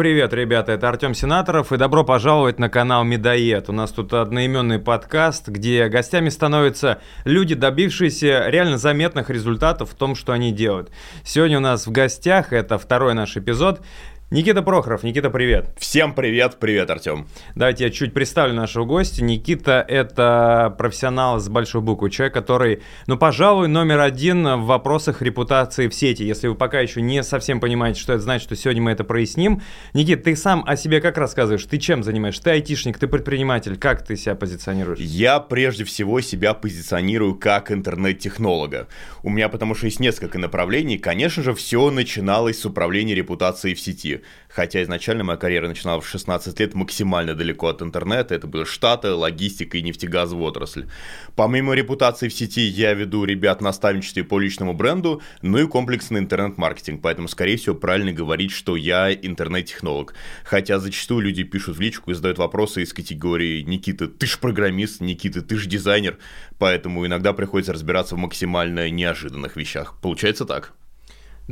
Привет, ребята, это Артем Сенаторов, и добро пожаловать на канал Медоед. У нас тут одноименный подкаст, где гостями становятся люди, добившиеся реально заметных результатов в том, что они делают. Сегодня у нас в гостях, это второй наш эпизод, Никита Прохоров. Никита, привет. Всем привет, привет, Артем. Давайте я чуть представлю нашего гостя. Никита – это профессионал с большой буквы, человек, который, ну, пожалуй, номер один в вопросах репутации в сети. Если вы пока еще не совсем понимаете, что это значит, то сегодня мы это проясним. Никит, ты сам о себе как рассказываешь? Ты чем занимаешься? Ты айтишник, ты предприниматель. Как ты себя позиционируешь? Я прежде всего себя позиционирую как интернет-технолога. У меня потому что есть несколько направлений. Конечно же, все начиналось с управления репутацией в сети. Хотя изначально моя карьера начиналась в 16 лет максимально далеко от интернета. Это были Штаты, логистика и нефтегазовая отрасль. Помимо репутации в сети, я веду ребят наставничестве по личному бренду, ну и комплексный интернет-маркетинг. Поэтому, скорее всего, правильно говорить, что я интернет-технолог. Хотя зачастую люди пишут в личку и задают вопросы из категории «Никита, ты ж программист, Никита, ты ж дизайнер». Поэтому иногда приходится разбираться в максимально неожиданных вещах. Получается так.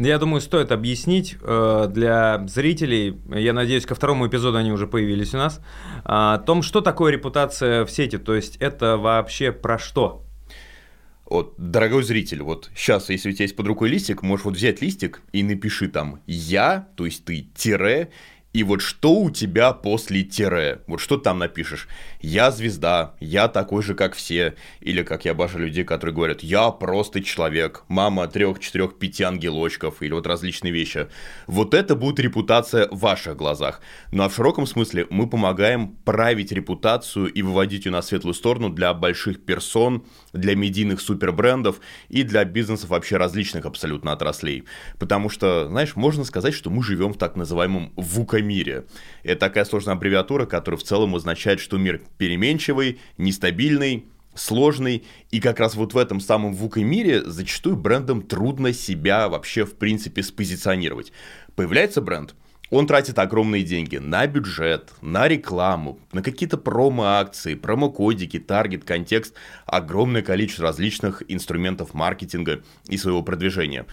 Я думаю, стоит объяснить э, для зрителей, я надеюсь, ко второму эпизоду они уже появились у нас, э, о том, что такое репутация в сети, то есть это вообще про что? Вот, дорогой зритель, вот сейчас, если у тебя есть под рукой листик, можешь вот взять листик и напиши там «я», то есть ты, тире, и вот что у тебя после тире? Вот что там напишешь? Я звезда, я такой же, как все. Или, как я обожаю людей, которые говорят, я просто человек, мама трех, четырех, пяти ангелочков, или вот различные вещи. Вот это будет репутация в ваших глазах. Ну а в широком смысле мы помогаем править репутацию и выводить ее на светлую сторону для больших персон, для медийных супербрендов и для бизнесов вообще различных абсолютно отраслей. Потому что, знаешь, можно сказать, что мы живем в так называемом ВУК мире. Это такая сложная аббревиатура, которая в целом означает, что мир переменчивый, нестабильный, сложный, и как раз вот в этом самом ВУК мире зачастую брендам трудно себя вообще в принципе спозиционировать. Появляется бренд, он тратит огромные деньги на бюджет, на рекламу, на какие-то промо-акции, промокодики, таргет, контекст, огромное количество различных инструментов маркетинга и своего продвижения.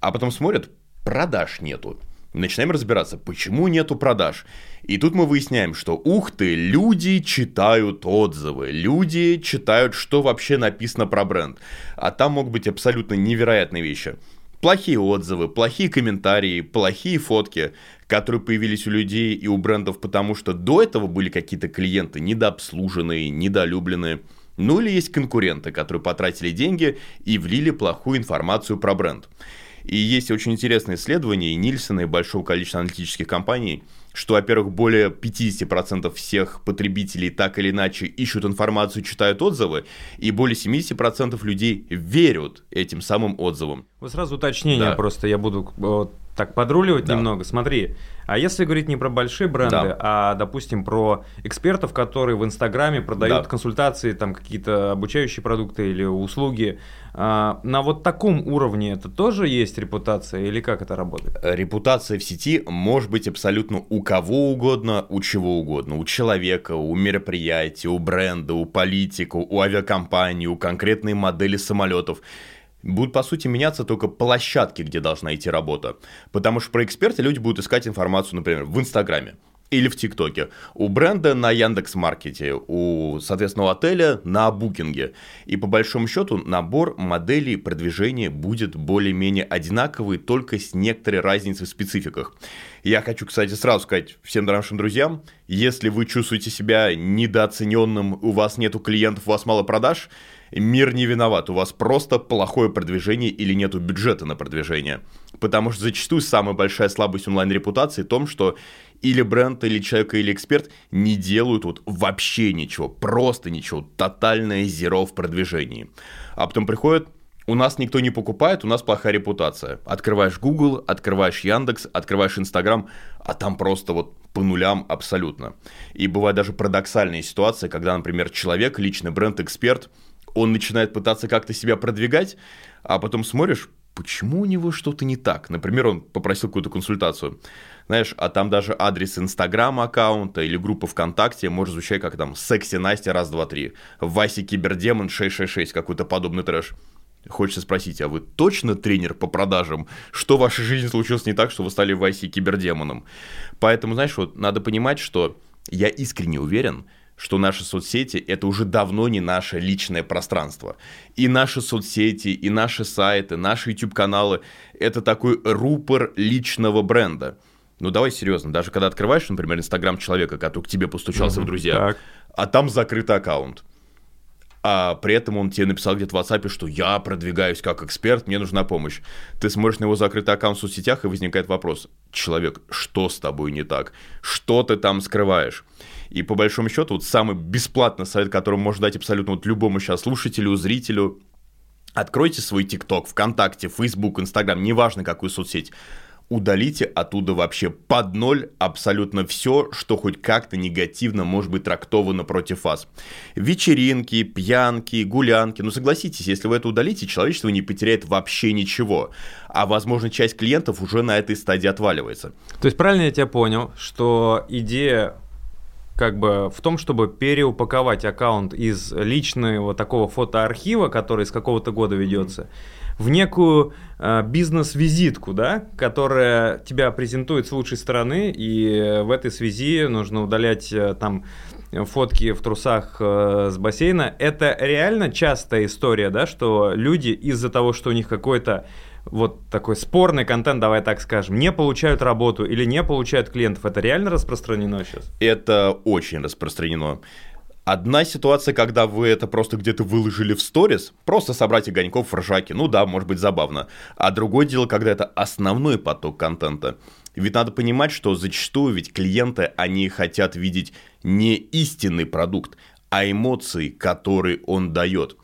А потом смотрят, продаж нету. Начинаем разбираться, почему нету продаж. И тут мы выясняем, что ух ты, люди читают отзывы, люди читают, что вообще написано про бренд. А там могут быть абсолютно невероятные вещи. Плохие отзывы, плохие комментарии, плохие фотки, которые появились у людей и у брендов, потому что до этого были какие-то клиенты недообслуженные, недолюбленные. Ну или есть конкуренты, которые потратили деньги и влили плохую информацию про бренд. И есть очень интересное исследование и Нильсона, и большого количества аналитических компаний, что, во-первых, более 50% всех потребителей так или иначе ищут информацию, читают отзывы, и более 70% людей верят этим самым отзывам. Вот сразу уточнение да. просто, я буду так подруливать да. немного. Смотри, а если говорить не про большие бренды, да. а, допустим, про экспертов, которые в Инстаграме продают да. консультации, там какие-то обучающие продукты или услуги, а, на вот таком уровне это тоже есть репутация или как это работает? Репутация в сети может быть абсолютно у кого угодно, у чего угодно. У человека, у мероприятия, у бренда, у политика, у авиакомпании, у конкретной модели самолетов будут, по сути, меняться только площадки, где должна идти работа. Потому что про эксперта люди будут искать информацию, например, в Инстаграме или в ТикТоке. У бренда на Яндекс Маркете, у, соответственно, отеля на Букинге. И по большому счету набор моделей продвижения будет более-менее одинаковый, только с некоторой разницей в спецификах. Я хочу, кстати, сразу сказать всем нашим друзьям, если вы чувствуете себя недооцененным, у вас нету клиентов, у вас мало продаж, мир не виноват, у вас просто плохое продвижение или нету бюджета на продвижение. Потому что зачастую самая большая слабость онлайн-репутации в том, что или бренд, или человек, или эксперт не делают вот вообще ничего, просто ничего, тотальное зеро в продвижении. А потом приходит у нас никто не покупает, у нас плохая репутация. Открываешь Google, открываешь Яндекс, открываешь Инстаграм, а там просто вот по нулям абсолютно. И бывает даже парадоксальные ситуации, когда, например, человек, личный бренд, эксперт, он начинает пытаться как-то себя продвигать, а потом смотришь, почему у него что-то не так? Например, он попросил какую-то консультацию знаешь, а там даже адрес Инстаграма аккаунта или группы ВКонтакте может звучать как там «Секси Настя раз, два, три», «Вася Кибердемон 666», какой-то подобный трэш. Хочется спросить, а вы точно тренер по продажам? Что в вашей жизни случилось не так, что вы стали в кибердемоном? Поэтому, знаешь, вот надо понимать, что я искренне уверен, что наши соцсети – это уже давно не наше личное пространство. И наши соцсети, и наши сайты, наши YouTube-каналы – это такой рупор личного бренда. Ну, давай серьезно, даже когда открываешь, например, Инстаграм человека, который к тебе постучался mm-hmm, в друзья, так. а там закрытый аккаунт – а при этом он тебе написал где-то в WhatsApp, что я продвигаюсь как эксперт, мне нужна помощь. Ты смотришь на его закрытый аккаунт в соцсетях, и возникает вопрос, человек, что с тобой не так? Что ты там скрываешь? И по большому счету, вот самый бесплатный совет, который можно дать абсолютно вот любому сейчас слушателю, зрителю, откройте свой ТикТок, ВКонтакте, Фейсбук, Инстаграм, неважно какую соцсеть, удалите оттуда вообще под ноль абсолютно все, что хоть как-то негативно может быть трактовано против вас. Вечеринки, пьянки, гулянки. Ну согласитесь, если вы это удалите, человечество не потеряет вообще ничего. А возможно часть клиентов уже на этой стадии отваливается. То есть правильно я тебя понял, что идея как бы в том, чтобы переупаковать аккаунт из личного такого фотоархива, который с какого-то года ведется, в некую э, бизнес-визитку, да, которая тебя презентует с лучшей стороны, и в этой связи нужно удалять э, там фотки в трусах э, с бассейна. Это реально частая история, да, что люди из-за того, что у них какой-то вот такой спорный контент, давай так скажем, не получают работу или не получают клиентов. Это реально распространено сейчас? Это очень распространено. Одна ситуация, когда вы это просто где-то выложили в сторис, просто собрать огоньков в ржаке, ну да, может быть забавно. А другое дело, когда это основной поток контента. Ведь надо понимать, что зачастую ведь клиенты, они хотят видеть не истинный продукт, а эмоции, которые он дает.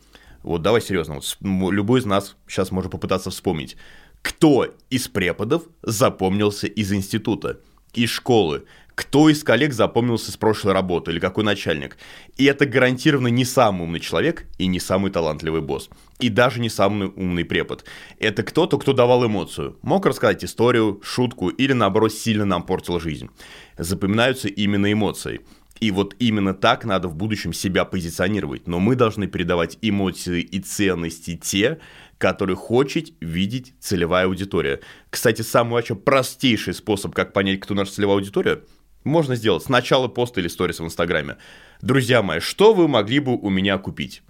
Вот давай серьезно, вот любой из нас сейчас может попытаться вспомнить, кто из преподов запомнился из института, из школы, кто из коллег запомнился с прошлой работы или какой начальник. И это гарантированно не самый умный человек и не самый талантливый босс. И даже не самый умный препод. Это кто-то, кто давал эмоцию. Мог рассказать историю, шутку или наоборот сильно нам портил жизнь. Запоминаются именно эмоции. И вот именно так надо в будущем себя позиционировать. Но мы должны передавать эмоции и ценности те, которые хочет видеть целевая аудитория. Кстати, самый вообще простейший способ, как понять, кто наша целевая аудитория – можно сделать сначала пост или сторис в Инстаграме. Друзья мои, что вы могли бы у меня купить?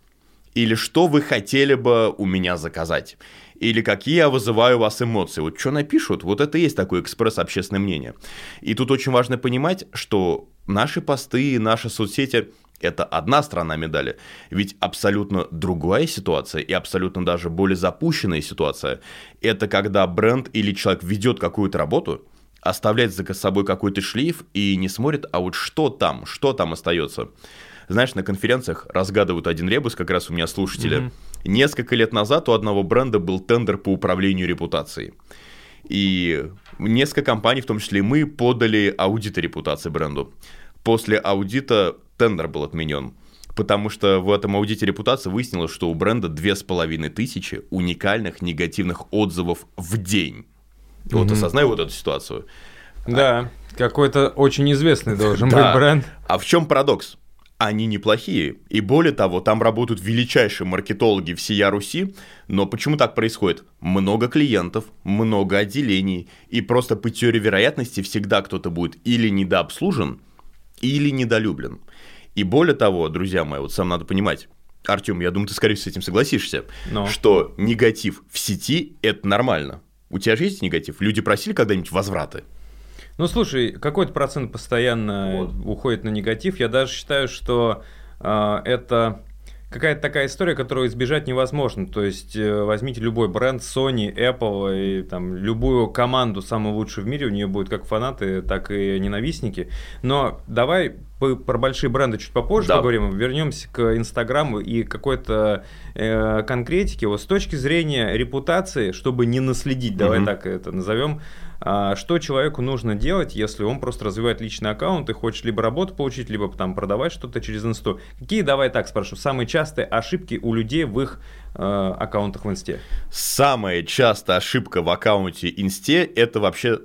Или что вы хотели бы у меня заказать? Или какие я вызываю у вас эмоции? Вот что напишут, вот это и есть такой экспресс общественное мнение. И тут очень важно понимать, что наши посты, наши соцсети – это одна сторона медали. Ведь абсолютно другая ситуация и абсолютно даже более запущенная ситуация – это когда бренд или человек ведет какую-то работу – оставляет за собой какой-то шлейф и не смотрит, а вот что там, что там остается. Знаешь, на конференциях разгадывают один ребус, как раз у меня слушатели. Mm-hmm. Несколько лет назад у одного бренда был тендер по управлению репутацией. И несколько компаний, в том числе и мы, подали аудит репутации бренду. После аудита тендер был отменен. Потому что в этом аудите репутации выяснилось, что у бренда две с половиной тысячи уникальных негативных отзывов в день. Mm-hmm. Вот осознай вот эту ситуацию. Да, а... какой-то очень известный должен быть бренд. А в чем парадокс? Они неплохие. И более того, там работают величайшие маркетологи всея Руси. Но почему так происходит? Много клиентов, много отделений. И просто по теории вероятности всегда кто-то будет или недообслужен, или недолюблен. И более того, друзья мои, вот сам надо понимать, Артем, я думаю, ты, скорее с этим согласишься, Но. что негатив в сети – это нормально. У тебя же есть негатив? Люди просили когда-нибудь возвраты? Ну, слушай, какой-то процент постоянно вот. уходит на негатив. Я даже считаю, что э, это какая-то такая история, которую избежать невозможно. То есть э, возьмите любой бренд, Sony, Apple и там любую команду самую лучшую в мире, у нее будут как фанаты, так и ненавистники. Но давай про большие бренды чуть попозже да. поговорим. Вернемся к Инстаграму и какой-то э, конкретике. Вот с точки зрения репутации, чтобы не наследить, давай угу. так это назовем, что человеку нужно делать, если он просто развивает личный аккаунт и хочет либо работу получить, либо там продавать что-то через инсту. Какие, давай так спрошу, самые частые ошибки у людей в их э, аккаунтах в инсте? Самая частая ошибка в аккаунте инсте – это вообще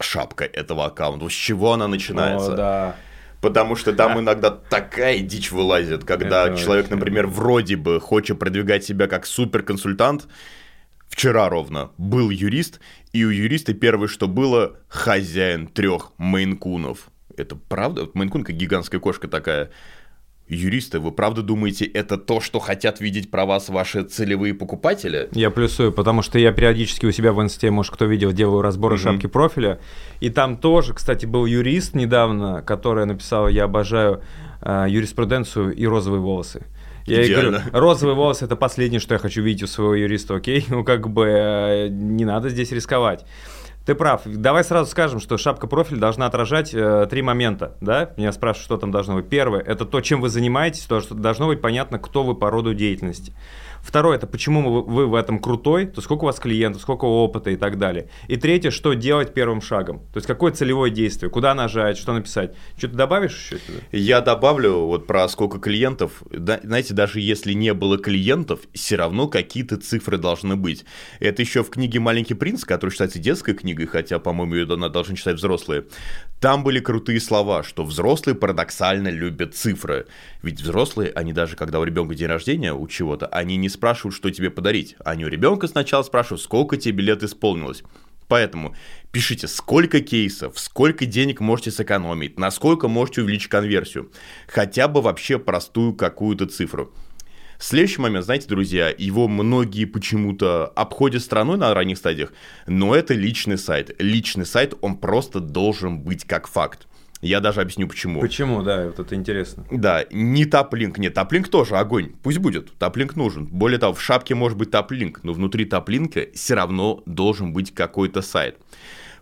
шапка этого аккаунта. С чего она начинается? О, да. Потому что там иногда такая дичь вылазит, когда Это человек, вообще. например, вроде бы хочет продвигать себя как суперконсультант. Вчера ровно был юрист, и у юриста первое, что было, хозяин трех мейнкунов. Это правда? Вот Мейнкун как гигантская кошка такая. Юристы, вы правда думаете, это то, что хотят видеть про вас ваши целевые покупатели? Я плюсую, потому что я периодически у себя в инсте, может, кто видел, делаю разборы Мгм. шапки профиля. И там тоже, кстати, был юрист недавно, который написал, я обожаю э, юриспруденцию и розовые волосы. Я ей говорю, Идеально. розовые волосы это последнее, что я хочу видеть у своего юриста, окей? Ну, как бы э, не надо здесь рисковать. Ты прав. Давай сразу скажем, что шапка профиль должна отражать э, три момента, да? Меня спрашивают, что там должно быть. Первое, это то, чем вы занимаетесь, то, что должно быть понятно, кто вы по роду деятельности. Второе, это почему вы, в этом крутой, то сколько у вас клиентов, сколько опыта и так далее. И третье, что делать первым шагом. То есть какое целевое действие, куда нажать, что написать. Что-то добавишь еще сюда? Я добавлю вот про сколько клиентов. Да, знаете, даже если не было клиентов, все равно какие-то цифры должны быть. Это еще в книге «Маленький принц», которая считается детской книгой, хотя, по-моему, ее должны читать взрослые. Там были крутые слова, что взрослые парадоксально любят цифры. Ведь взрослые, они даже когда у ребенка день рождения, у чего-то, они не спрашивают, что тебе подарить. Они у ребенка сначала спрашивают, сколько тебе лет исполнилось. Поэтому пишите, сколько кейсов, сколько денег можете сэкономить, насколько можете увеличить конверсию. Хотя бы вообще простую какую-то цифру. Следующий момент, знаете, друзья, его многие почему-то обходят стороной на ранних стадиях, но это личный сайт. Личный сайт, он просто должен быть как факт. Я даже объясню почему. Почему, да, вот это интересно. Да, не таплинк, нет, таплинк тоже огонь, пусть будет, таплинк нужен. Более того, в шапке может быть таплинк, но внутри таплинка все равно должен быть какой-то сайт.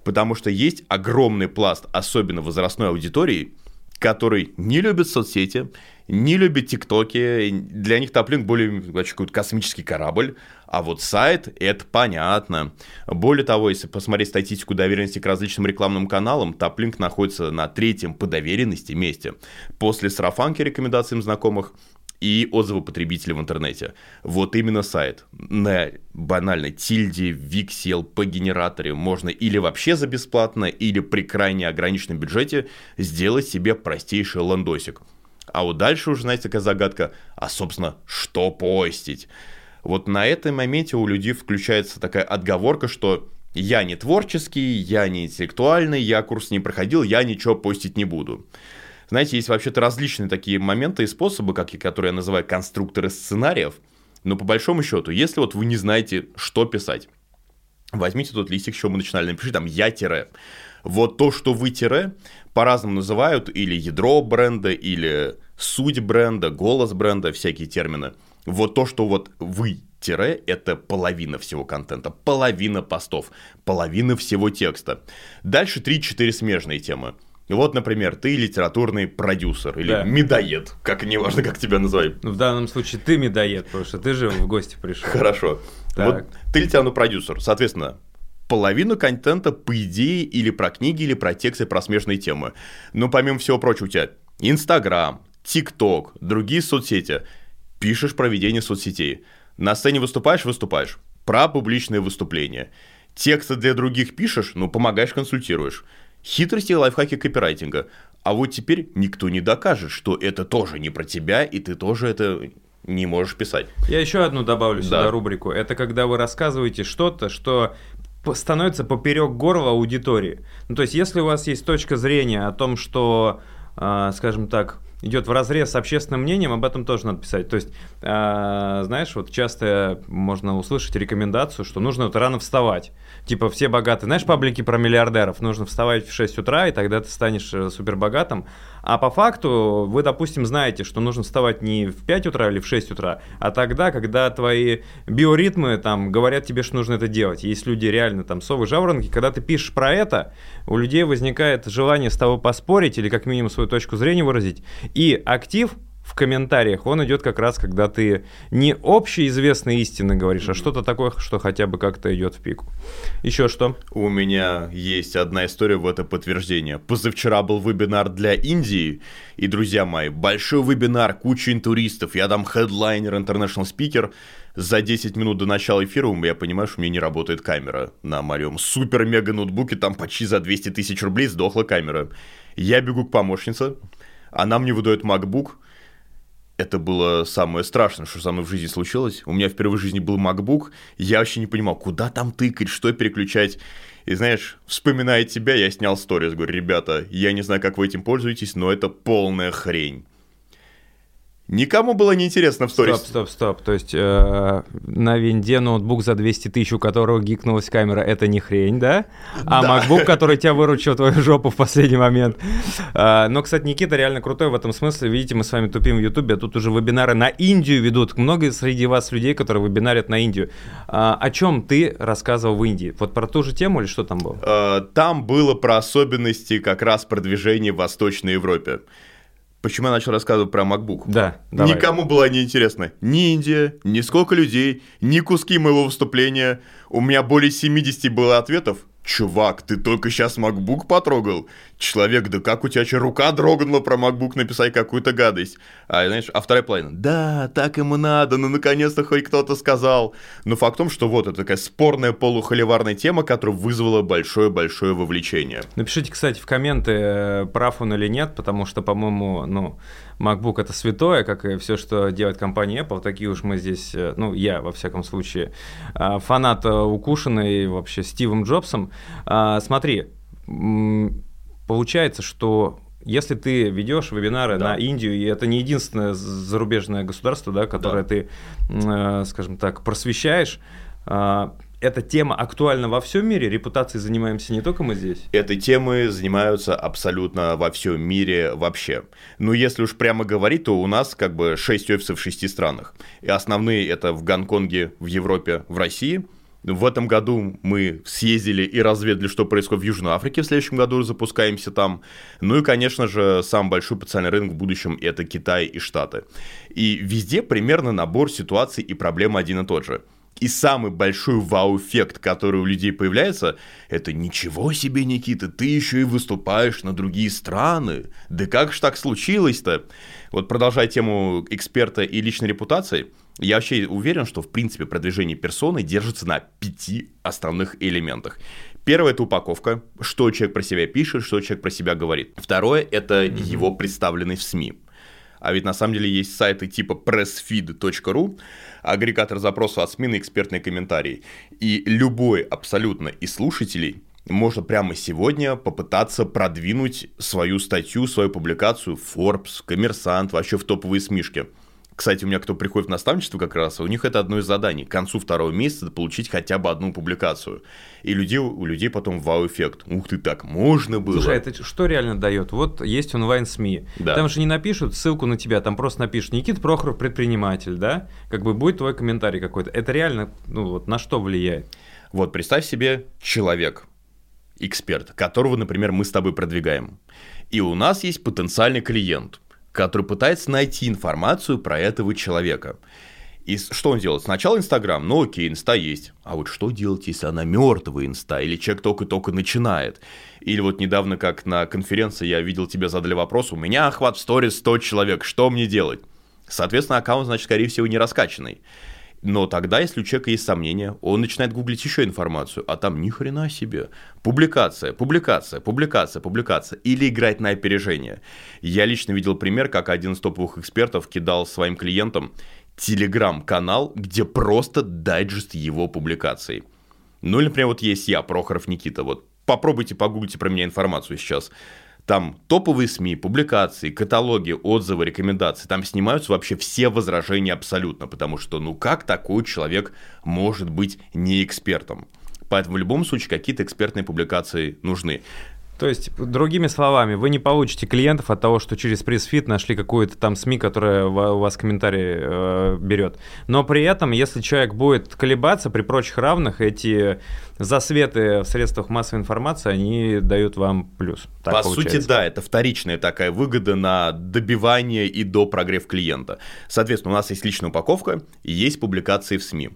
Потому что есть огромный пласт, особенно возрастной аудитории, который не любит соцсети, не любит тиктоки, для них таплинк более какой-то космический корабль, а вот сайт – это понятно. Более того, если посмотреть статистику доверенности к различным рекламным каналам, таплинк находится на третьем по доверенности месте. После сарафанки рекомендациям знакомых и отзывы потребителей в интернете. Вот именно сайт. На банальной тильде, Виксе, LP-генераторе можно или вообще за бесплатно, или при крайне ограниченном бюджете сделать себе простейший ландосик. А вот дальше уже, знаете, такая загадка, а, собственно, что постить? Вот на этом моменте у людей включается такая отговорка, что я не творческий, я не интеллектуальный, я курс не проходил, я ничего постить не буду. Знаете, есть вообще-то различные такие моменты и способы, как, которые я называю конструкторы сценариев. Но по большому счету, если вот вы не знаете, что писать, возьмите тот листик, с чего мы начинали, напишите там «я тире». Вот то, что вы тире, по-разному называют, или ядро бренда, или суть бренда, голос бренда, всякие термины. Вот то, что вот вы тире, это половина всего контента, половина постов, половина всего текста. Дальше 3-4 смежные темы. Вот, например, ты литературный продюсер или Да. медоед, как неважно, как тебя называют. Ну, в данном случае ты медоед, потому что ты же в гости пришел. Хорошо. Так. Вот ты литературный продюсер, соответственно, половину контента, по идее, или про книги, или про тексты, про смежные темы. Но помимо всего прочего, у тебя Инстаграм, ТикТок, другие соцсети. Пишешь про ведение соцсетей. На сцене выступаешь, выступаешь. Про публичные выступления. Тексты для других пишешь, ну, помогаешь, консультируешь. Хитрости и лайфхаки копирайтинга. А вот теперь никто не докажет, что это тоже не про тебя, и ты тоже это не можешь писать. Я еще одну добавлю сюда Да. рубрику. Это когда вы рассказываете что-то, что становится поперек горла аудитории. Ну, то есть, если у вас есть точка зрения о том, что, а, скажем так, идет в разрез с общественным мнением, об этом тоже надо писать. То есть, а, знаешь, вот часто можно услышать рекомендацию, что нужно вот рано вставать. Типа все богатые, знаешь, паблики про миллиардеров, нужно вставать в 6 утра, и тогда ты станешь э, супербогатым. А по факту вы, допустим, знаете, что нужно вставать не в 5 утра или в 6 утра, а тогда, когда твои биоритмы там говорят тебе, что нужно это делать. Есть люди реально там совы, жаворонки, когда ты пишешь про это, у людей возникает желание с тобой поспорить или как минимум свою точку зрения выразить. И актив в комментариях, он идет как раз, когда ты не общеизвестные истины говоришь, а что-то такое, что хотя бы как-то идет в пику. Еще что? У меня есть одна история в это подтверждение. Позавчера был вебинар для Индии, и, друзья мои, большой вебинар, куча интуристов, я там хедлайнер, international спикер. За 10 минут до начала эфира я понимаю, что у меня не работает камера на моем супер-мега ноутбуке, там почти за 200 тысяч рублей сдохла камера. Я бегу к помощнице, а нам не выдают MacBook. Это было самое страшное, что со мной в жизни случилось. У меня впервые в жизни был MacBook, я вообще не понимал, куда там тыкать, что переключать. И знаешь, вспоминая тебя, я снял сторис, говорю, ребята, я не знаю, как вы этим пользуетесь, но это полная хрень. Никому было не интересно в сторис. Стоп, стоп, стоп. То есть э, на винде ноутбук за 200 тысяч, у которого гикнулась камера, это не хрень, да? А Да. MacBook, который тебя выручил твою жопу в последний момент. Э, но, кстати, Никита реально крутой в этом смысле. Видите, мы с вами тупим в Ютубе, а тут уже вебинары на Индию ведут. Много среди вас людей, которые вебинарят на Индию. А, о чем ты рассказывал в Индии? Вот про ту же тему или что там было? Э, Там было про особенности как раз продвижения в Восточной Европе. Почему я начал рассказывать про MacBook? Да, давай. Никому было не интересно. Ни Индия, ни сколько людей, ни куски моего выступления. У меня более 70 было ответов. Чувак, ты только сейчас MacBook потрогал? Человек, да как у тебя че рука дрогнула про MacBook написать какую-то гадость? А знаешь, а вторая половина, да, так ему надо, ну наконец-то хоть кто-то сказал. Но факт в том, что вот это такая спорная полухоливарная тема, которая вызвала большое-большое вовлечение. Напишите, кстати, в комменты, э, прав он или нет, потому что, по-моему, ну, MacBook это святое, как и все, что делает компания Apple. Такие уж мы здесь, э, ну, я, во всяком случае, э, фанат э, укушенный вообще Стивом Джобсом. А, Смотри, получается, что если ты ведешь вебинары Да. на Индию, и это не единственное зарубежное государство, да, которое Да. ты, скажем так, просвещаешь, а, эта тема актуальна во всем мире, репутацией занимаемся не только мы здесь. Этой темой занимаются абсолютно во всем мире вообще. Но если уж прямо говорить, то у нас как бы 6 офисов в 6 странах. И основные это в Гонконге, в Европе, в России. В этом году мы съездили и разведали, что происходит в Южной Африке. В следующем году запускаемся там. Ну и, конечно же, самый большой потенциальный рынок в будущем – это Китай и Штаты. И везде примерно набор ситуаций и проблем один и тот же. И самый большой вау-эффект, который у людей появляется, это ничего себе, Никита, ты еще и выступаешь на другие страны. Да как ж так случилось-то? Вот продолжая тему эксперта и личной репутации, я вообще уверен, что в принципе продвижение персоны держится на пяти основных элементах. Первое – это упаковка, что человек про себя пишет, что человек про себя говорит. Второе – это его представленность в СМИ. А ведь на самом деле есть сайты типа pressfeed.ru, агрегатор запросов от СМИ на экспертные комментарии. И любой абсолютно из слушателей может прямо сегодня попытаться продвинуть свою статью, свою публикацию Forbes, Коммерсант, вообще в топовые СМИшки. Кстати, у меня кто приходит в наставничество как раз, у них это одно из заданий. К концу второго месяца получить хотя бы одну публикацию. И людей, у людей потом вау-эффект. Ух ты, так можно было. Слушай, это что реально дает? Вот есть онлайн-СМИ. Да. Там же не напишут ссылку на тебя, там просто напишут Никита Прохоров предприниматель, да? Как бы будет твой комментарий какой-то. Это реально, ну вот, на что влияет? Вот представь себе человек, эксперт, которого, например, мы с тобой продвигаем. И у нас есть потенциальный клиент, который пытается найти информацию про этого человека. И что он делает? Сначала Инстаграм, ну окей, Инста есть. А вот что делать, если она мертвая Инста, или человек только-только начинает? Или вот недавно, как на конференции я видел, тебе задали вопрос, у меня охват в сторис 100 человек, что мне делать? Соответственно, аккаунт, значит, скорее всего, не раскачанный. Но тогда, если у человека есть сомнения, он начинает гуглить еще информацию, а там ни хрена себе. Публикация, публикация, публикация, публикация. Или играть на опережение. Я лично видел пример, как один из топовых экспертов кидал своим клиентам телеграм-канал, где просто дайджест его публикаций. Ну, или, например, вот есть я, Прохоров Никита, вот попробуйте погуглите про меня информацию сейчас. Там топовые СМИ, публикации, каталоги, отзывы, рекомендации. Там снимаются вообще все возражения абсолютно, потому что ну как такой человек может быть не экспертом? Поэтому в любом случае какие-то экспертные публикации нужны. То есть, другими словами, вы не получите клиентов от того, что через пресс-фит нашли какую-то там СМИ, которая у вас комментарии э, берет. Но при этом, если человек будет колебаться при прочих равных, эти засветы в средствах массовой информации, они дают вам плюс. Так По получается. сути, да, это вторичная такая выгода на добивание и до прогрев клиента. Соответственно, у нас есть личная упаковка и есть публикации в СМИ.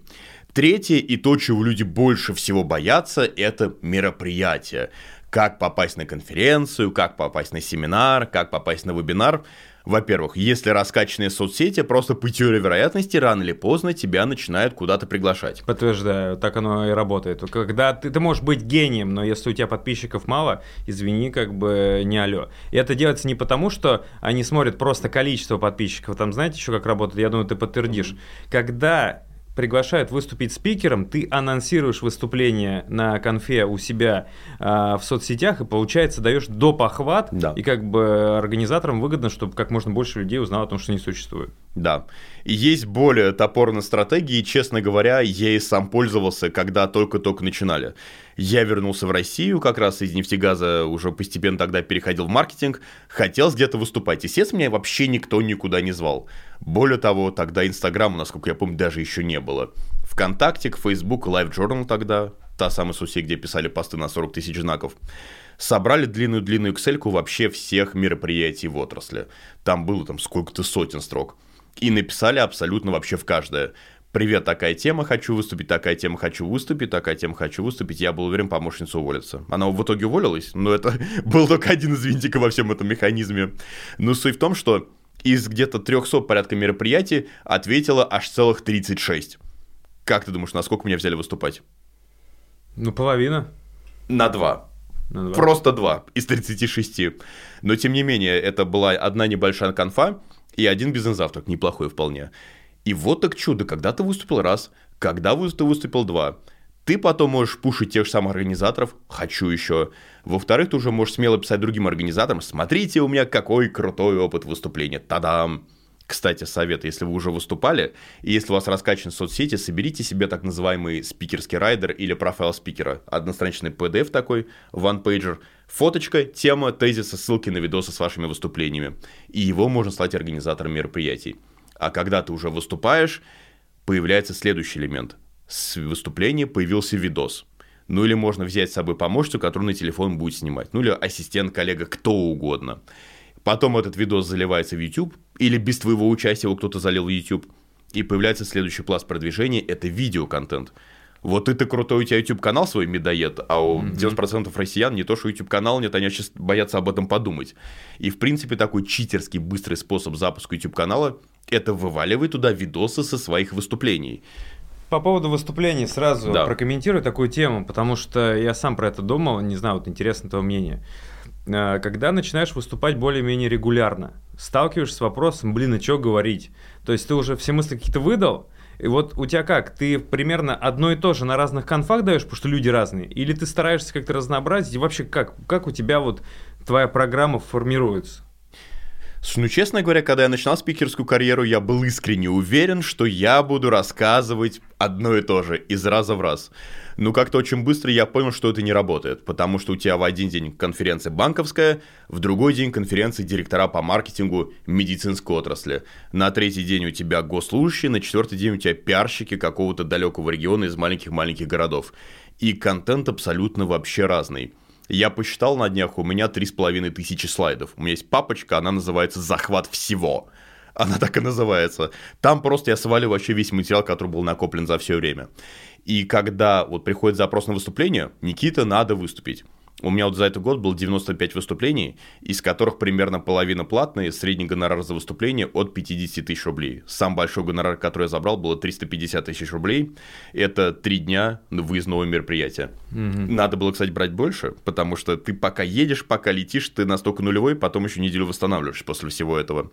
Третье и то, чего люди больше всего боятся, это мероприятия. Как попасть на конференцию, как попасть на семинар, как попасть на вебинар. Во-первых, если раскачанные соцсети, просто по теории вероятности рано или поздно тебя начинают куда-то приглашать. Подтверждаю, так оно и работает. Когда ты, ты можешь быть гением, но если у тебя подписчиков мало, извини, как бы не алё. И это делается не потому, что они смотрят просто количество подписчиков. Там знаете еще как работает? Я думаю, ты подтвердишь. Когда приглашают выступить спикером, ты анонсируешь выступление на конфе у себя э, в соцсетях и, получается, даешь доп. охват, Да. и как бы организаторам выгодно, чтобы как можно больше людей узнало о том, что они существуют. Да. Есть более топорные стратегии, честно говоря, я и сам пользовался, когда только-только начинали. Я вернулся в Россию, как раз из нефтегаза уже постепенно тогда переходил в маркетинг, хотел где-то выступать. Естественно, меня вообще никто никуда не звал. Более того, тогда Инстаграма, насколько я помню, даже еще не было. Вконтакте, Facebook, Live Journal тогда, та самая соцсеть, где писали посты на 40 тысяч знаков, собрали длинную-длинную excel вообще всех мероприятий в отрасли. Там было там сколько-то сотен строк. И написали абсолютно вообще в каждое. Привет, такая тема, хочу выступить, такая тема, хочу выступить, такая тема, хочу выступить. Я был уверен, помощница уволится. Она в итоге уволилась, но это был только один из винтиков во всем этом механизме. Но суть в том, что из где-то 300 порядка мероприятий ответила аж целых 36. Как ты думаешь, насколько меня взяли выступать? Ну, половина. На два. На два. Просто два из 36. Но тем не менее, это была одна небольшая конфа и один бизнес-завтрак, неплохой вполне. И вот так чудо, когда ты выступил раз, когда ты выступил два. Ты потом можешь пушить тех же самых организаторов, хочу еще. Во-вторых, ты уже можешь смело писать другим организаторам, смотрите, у меня какой крутой опыт выступления, тадам. Кстати, совет, если вы уже выступали, и если у вас раскачаны соцсети, соберите себе так называемый спикерский райдер или профайл спикера. Одностраничный PDF такой, one-pager, фоточка, тема, тезисы, ссылки на видосы с вашими выступлениями. И его можно слать организаторам мероприятий. А когда ты уже выступаешь, появляется следующий элемент. С выступления появился видос. Ну или можно взять с собой помощницу, которую на телефон будет снимать. Ну или ассистент, коллега, кто угодно. Потом этот видос заливается в YouTube, или без твоего участия его кто-то залил в YouTube. И появляется следующий пласт продвижения – это видеоконтент. Вот ты-то крутой, у тебя YouTube-канал свой медоед, а у 90% россиян не то, что YouTube-канал нет, они сейчас боятся об этом подумать. И, в принципе, такой читерский быстрый способ запуска YouTube-канала – это вываливай туда видосы со своих выступлений. По поводу выступлений сразу Да. прокомментирую такую тему, потому что я сам про это думал, не знаю, вот интересно твое мнение. Э, Когда начинаешь выступать более-менее регулярно, сталкиваешься с вопросом, блин, а что говорить? То есть ты уже все мысли какие-то выдал, и вот у тебя как? Ты примерно одно и то же на разных конфах даешь, потому что люди разные? Или ты стараешься как-то разнообразить? И вообще как? Как у тебя вот твоя программа формируется? Ну, честно говоря, когда я начинал спикерскую карьеру, я был искренне уверен, что я буду рассказывать одно и то же из раза в раз. Но как-то очень быстро я понял, что это не работает, потому что у тебя в один день конференция банковская, в другой день конференция директора по маркетингу медицинской отрасли, на третий день у тебя госслужащие, на четвертый день у тебя пиарщики какого-то далекого региона из маленьких-маленьких городов. И контент абсолютно вообще разный. Я посчитал на днях, у меня 3,5 тысячи слайдов. У меня есть папочка, она называется «Захват всего». Она так и называется. Там просто я сваливаю вообще весь материал, который был накоплен за все время. И когда вот приходит запрос на выступление, Никита, надо выступить. У меня вот за этот год было 95 выступлений, из которых примерно половина платные, средний гонорар за выступление от 50 тысяч рублей. Сам большой гонорар, который я забрал, было 350 тысяч рублей. Это три дня выездного мероприятия. Надо было, кстати, брать больше, потому что ты пока едешь, пока летишь, ты настолько нулевой, потом еще неделю восстанавливаешь после всего этого.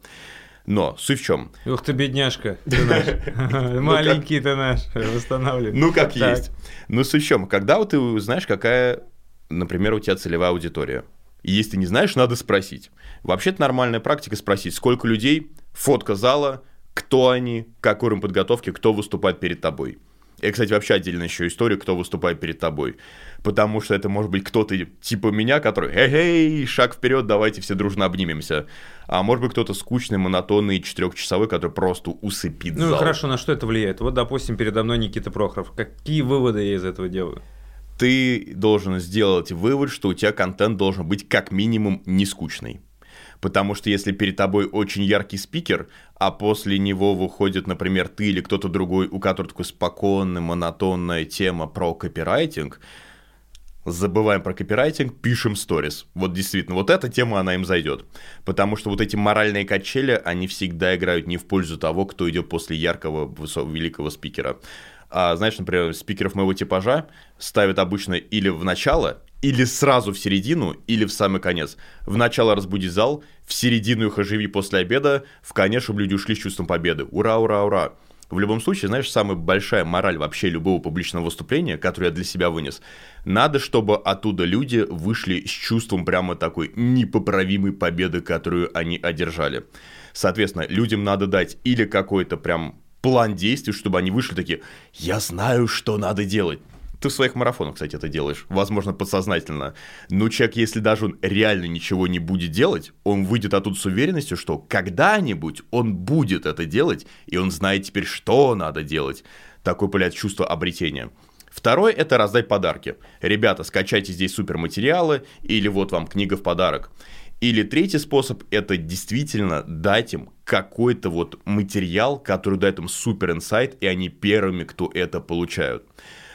Но суть в чем? Ух ты, бедняжка, ты наш. Маленький ты наш, восстанавливай. Ну, как есть. Ну, суть в чем? Когда ты знаешь, какая, например, у тебя целевая аудитория. И если ты не знаешь, надо спросить. Вообще-то нормальная практика спросить, сколько людей, фотка зала, кто они, какой уровень подготовки, кто выступает перед тобой. И, кстати, вообще отдельная еще история, кто выступает перед тобой. Потому что это может быть кто-то типа меня, который «Эй-эй, шаг вперед, давайте все дружно обнимемся». А может быть кто-то скучный, монотонный, четырехчасовой, который просто усыпит Ну и зал. хорошо, на что это влияет? Вот, допустим, передо мной Никита Прохоров. Какие выводы я из этого делаю? Ты должен сделать вывод, что у тебя контент должен быть как минимум не скучный. Потому что если перед тобой очень яркий спикер, а после него выходит, например, ты или кто-то другой, у которого такой спокойная, монотонная тема про копирайтинг, забываем про копирайтинг, пишем сторис. Вот действительно, вот эта тема, она им зайдет. Потому что вот эти моральные качели, они всегда играют не в пользу того, кто идет после яркого, великого спикера. А знаешь, например, спикеров моего типажа ставят обычно или в начало, или сразу в середину, или в самый конец. В начало разбуди зал, в середину их оживи после обеда, в конец, чтобы люди ушли с чувством победы. Ура, ура, ура. В любом случае, знаешь, самая большая мораль вообще любого публичного выступления, которую я для себя вынес, надо, чтобы оттуда люди вышли с чувством прямо такой непоправимой победы, которую они одержали. Соответственно, людям надо дать или какой-то прям план действий, чтобы они вышли такие, я знаю, что надо делать. Ты в своих марафонах, кстати, это делаешь, возможно, подсознательно. Но человек, если даже он реально ничего не будет делать, он выйдет оттуда с уверенностью, что когда-нибудь он будет это делать, и он знает теперь, что надо делать. Такое появляется чувство обретения. Второе – это раздать подарки. Ребята, скачайте здесь суперматериалы, или вот вам книга в подарок. Или третий способ – это действительно дать им какой-то вот материал, который дает им супер инсайт, и они первыми, кто это получают.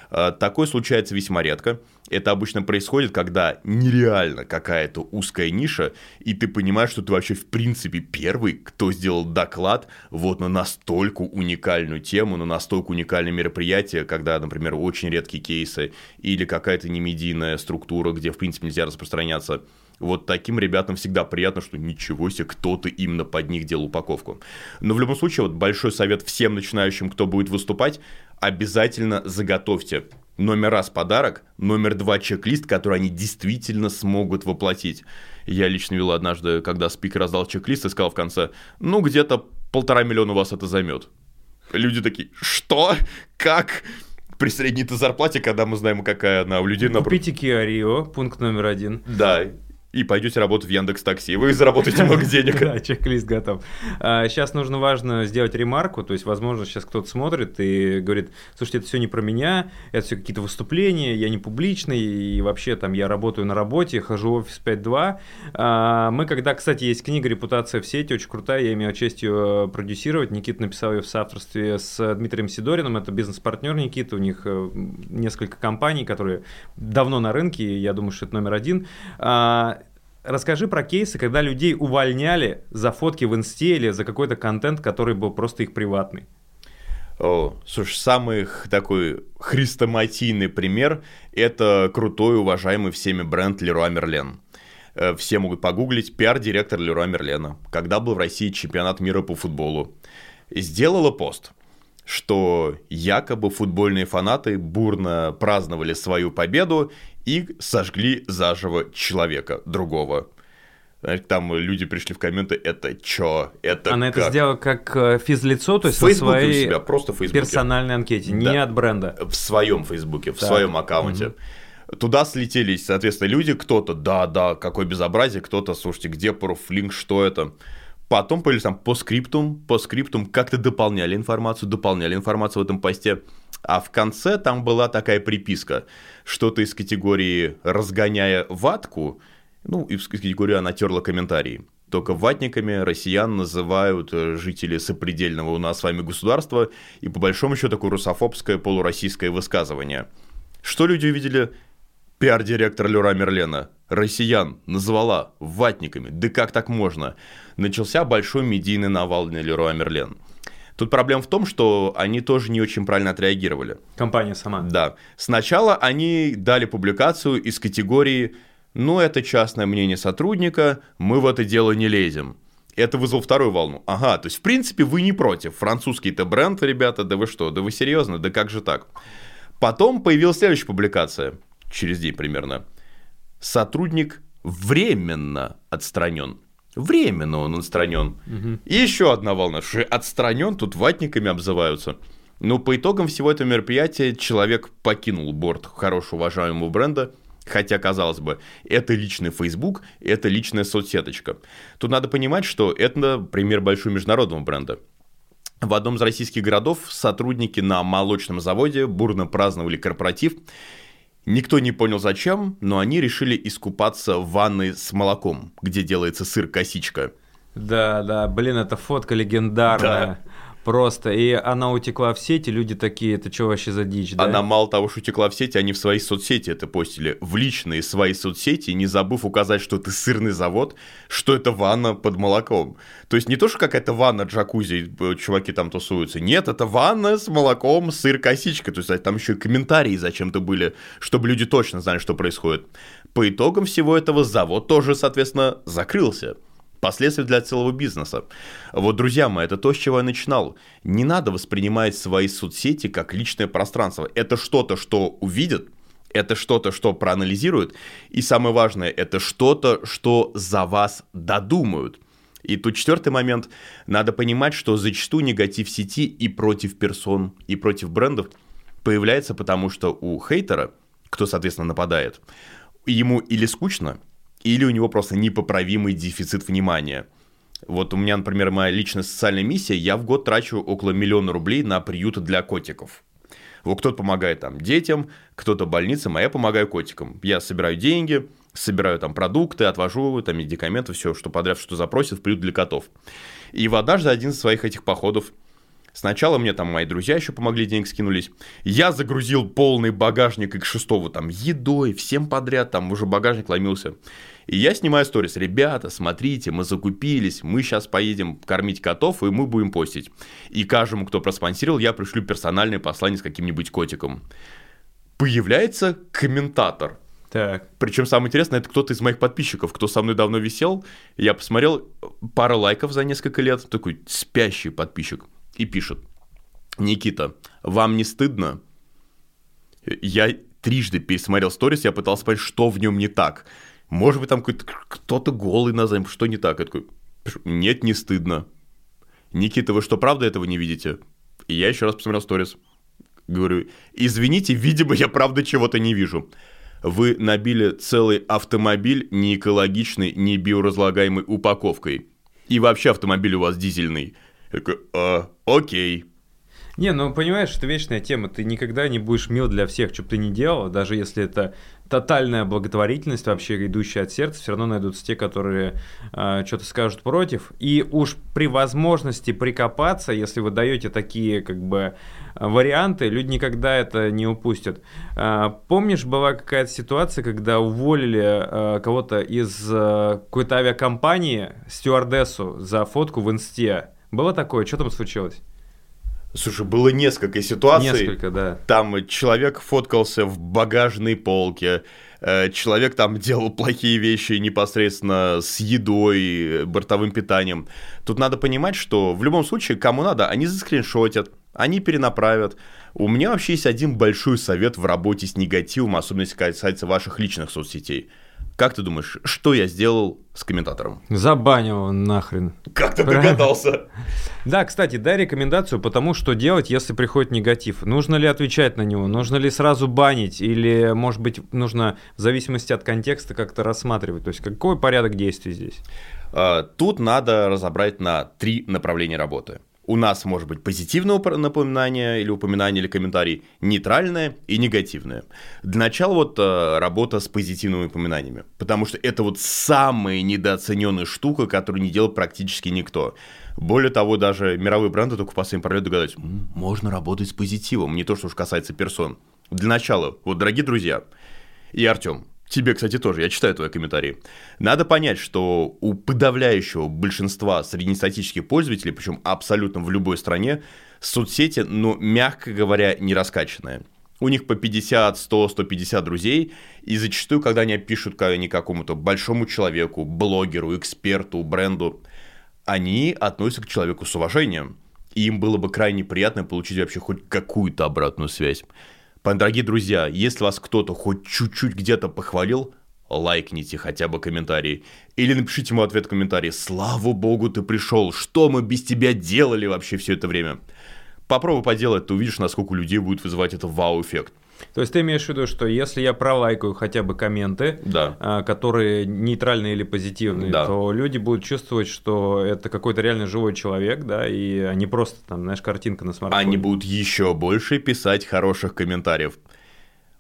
Э, такое случается весьма редко. Это обычно происходит, когда нереально какая-то узкая ниша, и ты понимаешь, что ты вообще в принципе первый, кто сделал доклад вот на настолько уникальную тему, на настолько уникальное мероприятие, когда, например, очень редкие кейсы или какая-то немедийная структура, где в принципе нельзя распространяться вот таким ребятам всегда приятно, что ничего себе, кто-то именно под них делал упаковку. Но в любом случае, вот большой совет всем начинающим, кто будет выступать, обязательно заготовьте номер раз подарок, номер два чек-лист, который они действительно смогут воплотить. Я лично видел однажды, когда спикер раздал чек-лист и сказал в конце, ну, где-то полтора миллиона у вас это займет. Люди такие, что? Как? При средней-то зарплате, когда мы знаем, какая она у людей... Купите Kia Rio, пункт номер один. Да, и пойдете работать в Яндекс Такси. Вы заработаете много денег. Да, чек-лист готов. Сейчас а, нужно важно сделать ремарку, то есть, возможно, сейчас кто-то смотрит и говорит, слушайте, это все не про меня, это все какие-то выступления, я не публичный, и вообще там я работаю на работе, хожу в офис 5.2. А, мы когда, кстати, есть книга «Репутация в сети», очень крутая, я имел честь ее продюсировать, Никита написал ее в соавторстве с Дмитрием Сидориным, это бизнес-партнер Никиты, у них э, несколько компаний, которые давно на рынке, я думаю, что это номер один а, Расскажи про кейсы, когда людей увольняли за фотки в инсте или за какой-то контент, который был просто их приватный. О, слушай, самый такой хрестоматийный пример – это крутой, уважаемый всеми бренд Leroy Merlin. Э, все могут погуглить пиар-директор Leroy Merlin, когда был в России чемпионат мира по футболу. Сделала пост, что якобы футбольные фанаты бурно праздновали свою победу и сожгли заживо человека другого. Там люди пришли в комменты, это чё, это Она как? это сделала как э, физлицо, то есть в своей у себя, просто в Фейсбуке. персональной анкете, да. не от бренда. В своем Фейсбуке, в так. своем аккаунте. Угу. Туда слетелись, соответственно, люди, кто-то, да-да, какое безобразие, кто-то, слушайте, где профлинк, что это? Потом появились там по скриптум, по скриптум как-то дополняли информацию, дополняли информацию в этом посте. А в конце там была такая приписка, что-то из категории «разгоняя ватку», ну, из категории «она терла комментарии». Только ватниками россиян называют э, жители сопредельного у нас с вами государства, и по большому счету такое русофобское полуроссийское высказывание. Что люди увидели? Пиар-директор Лера Мерлена россиян назвала ватниками. Да как так можно? Начался большой медийный навал на Леруа Мерлен. Тут проблема в том, что они тоже не очень правильно отреагировали. Компания сама. Да. Сначала они дали публикацию из категории «Ну, это частное мнение сотрудника, мы в это дело не лезем». Это вызвало вторую волну. Ага, то есть, в принципе, вы не против. Французский-то бренд, ребята, да вы что, да вы серьезно, да как же так? Потом появилась следующая публикация, через день примерно. Сотрудник временно отстранен. Временно он отстранен. Угу. И еще одна волна, что отстранен, тут ватниками обзываются. Но по итогам всего этого мероприятия человек покинул борт хорошего уважаемого бренда, Хотя, казалось бы, это личный Facebook, это личная соцсеточка. Тут надо понимать, что это пример большого международного бренда. В одном из российских городов сотрудники на молочном заводе бурно праздновали корпоратив, Никто не понял зачем, но они решили искупаться в ванной с молоком, где делается сыр-косичка. Да, да, блин, эта фотка легендарная. Да. Просто. И она утекла в сеть, и люди такие, это что вообще за дичь, да? Она мало того, что утекла в сети, они в свои соцсети это постили. В личные свои соцсети, не забыв указать, что это сырный завод, что это ванна под молоком. То есть не то, что какая-то ванна джакузи, э, чуваки там тусуются. Нет, это ванна с молоком, сыр, косичка. То есть там еще и комментарии зачем-то были, чтобы люди точно знали, что происходит. По итогам всего этого завод тоже, соответственно, закрылся последствия для целого бизнеса. Вот, друзья мои, это то, с чего я начинал. Не надо воспринимать свои соцсети как личное пространство. Это что-то, что увидят, это что-то, что проанализируют, и самое важное, это что-то, что за вас додумают. И тут четвертый момент. Надо понимать, что зачастую негатив сети и против персон, и против брендов появляется потому, что у хейтера, кто, соответственно, нападает, ему или скучно, или у него просто непоправимый дефицит внимания. Вот у меня, например, моя личная социальная миссия, я в год трачу около миллиона рублей на приюты для котиков. Вот кто-то помогает там детям, кто-то больницам, а я помогаю котикам. Я собираю деньги, собираю там продукты, отвожу там медикаменты, все, что подряд, что запросят в приют для котов. И в однажды один из своих этих походов Сначала мне там мои друзья еще помогли, денег скинулись. Я загрузил полный багажник X6, там, едой, всем подряд, там уже багажник ломился. И я снимаю сторис. Ребята, смотрите, мы закупились, мы сейчас поедем кормить котов, и мы будем постить. И каждому, кто проспонсировал, я пришлю персональное послание с каким-нибудь котиком. Появляется комментатор. Так. Причем самое интересное, это кто-то из моих подписчиков, кто со мной давно висел. Я посмотрел, пара лайков за несколько лет, такой спящий подписчик и пишет. Никита, вам не стыдно? Я трижды пересмотрел сторис, я пытался понять, что в нем не так. Может быть, там кто-то голый на назовем, что не так? Я такой, нет, не стыдно. Никита, вы что, правда этого не видите? И я еще раз посмотрел сторис. Говорю, извините, видимо, я правда чего-то не вижу. Вы набили целый автомобиль не экологичной, не биоразлагаемой упаковкой. И вообще автомобиль у вас дизельный. Я такой, а, окей. Не, ну понимаешь, это вечная тема. Ты никогда не будешь мил для всех, что бы ты ни делал, даже если это тотальная благотворительность, вообще идущая от сердца, все равно найдутся те, которые э, что-то скажут против. И уж при возможности прикопаться, если вы даете такие как бы варианты, люди никогда это не упустят. Э, помнишь, была какая-то ситуация, когда уволили э, кого-то из э, какой-то авиакомпании, стюардессу, за фотку в инсте? Было такое? Что там случилось? Слушай, было несколько ситуаций. Несколько, да. Там человек фоткался в багажной полке, э, человек там делал плохие вещи непосредственно с едой, бортовым питанием. Тут надо понимать, что в любом случае, кому надо, они заскриншотят, они перенаправят. У меня вообще есть один большой совет в работе с негативом, особенно если касается ваших личных соцсетей – как ты думаешь, что я сделал с комментатором? Забанил его нахрен. Как ты догадался? Да, кстати, дай рекомендацию по тому, что делать, если приходит негатив. Нужно ли отвечать на него? Нужно ли сразу банить? Или, может быть, нужно в зависимости от контекста как-то рассматривать? То есть, какой порядок действий здесь? А, тут надо разобрать на три направления работы у нас может быть позитивное напоминание или упоминание или комментарий, нейтральное и негативное. Для начала вот э, работа с позитивными упоминаниями, потому что это вот самая недооцененная штука, которую не делает практически никто. Более того, даже мировые бренды только в последнем пролете догадались, можно работать с позитивом, не то, что уж касается персон. Для начала, вот, дорогие друзья, и Артем, Тебе, кстати, тоже. Я читаю твои комментарии. Надо понять, что у подавляющего большинства среднестатических пользователей, причем абсолютно в любой стране, соцсети, ну, мягко говоря, не раскачанные. У них по 50, 100, 150 друзей, и зачастую, когда они пишут они какому-то большому человеку, блогеру, эксперту, бренду, они относятся к человеку с уважением. И им было бы крайне приятно получить вообще хоть какую-то обратную связь. Дорогие друзья, если вас кто-то хоть чуть-чуть где-то похвалил, лайкните хотя бы комментарий. Или напишите ему ответ в комментарии. Слава богу, ты пришел. Что мы без тебя делали вообще все это время? Попробуй поделать, ты увидишь, насколько у людей будет вызывать это вау-эффект. То есть ты имеешь в виду, что если я пролайкаю хотя бы комменты, да. А, которые нейтральные или позитивные, да. то люди будут чувствовать, что это какой-то реально живой человек, да, и они просто там, знаешь, картинка на смартфоне. Они будут еще больше писать хороших комментариев.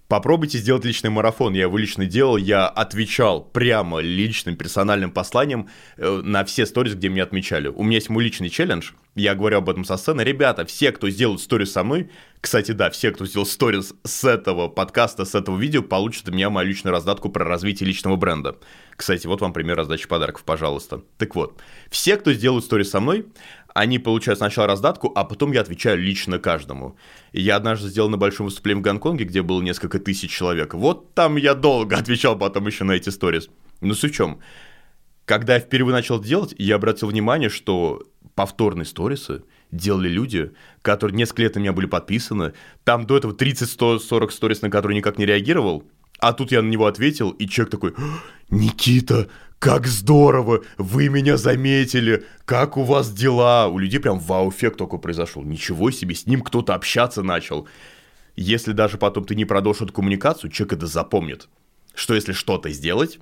Попробуйте сделать личный марафон. Я его лично делал. Я отвечал прямо личным персональным посланием э, на все сторис, где меня отмечали. У меня есть мой личный челлендж. Я говорю об этом со сцены. Ребята, все, кто сделает сторис со мной, кстати, да, все, кто сделал сторис с этого подкаста, с этого видео, получат от меня мою личную раздатку про развитие личного бренда. Кстати, вот вам пример раздачи подарков, пожалуйста. Так вот, все, кто сделают сторис со мной, они получают сначала раздатку, а потом я отвечаю лично каждому. Я однажды сделал на большом выступлении в Гонконге, где было несколько тысяч человек. Вот там я долго отвечал потом еще на эти сторис. Ну, суть в чем? Когда я впервые начал делать, я обратил внимание, что повторные сторисы делали люди, которые несколько лет на меня были подписаны. Там до этого 30-140 сторис, на которые никак не реагировал. А тут я на него ответил, и человек такой, Никита, как здорово, вы меня заметили, как у вас дела? У людей прям вау-эффект такой произошел. Ничего себе, с ним кто-то общаться начал. Если даже потом ты не продолжишь эту коммуникацию, человек это запомнит. Что если что-то сделать,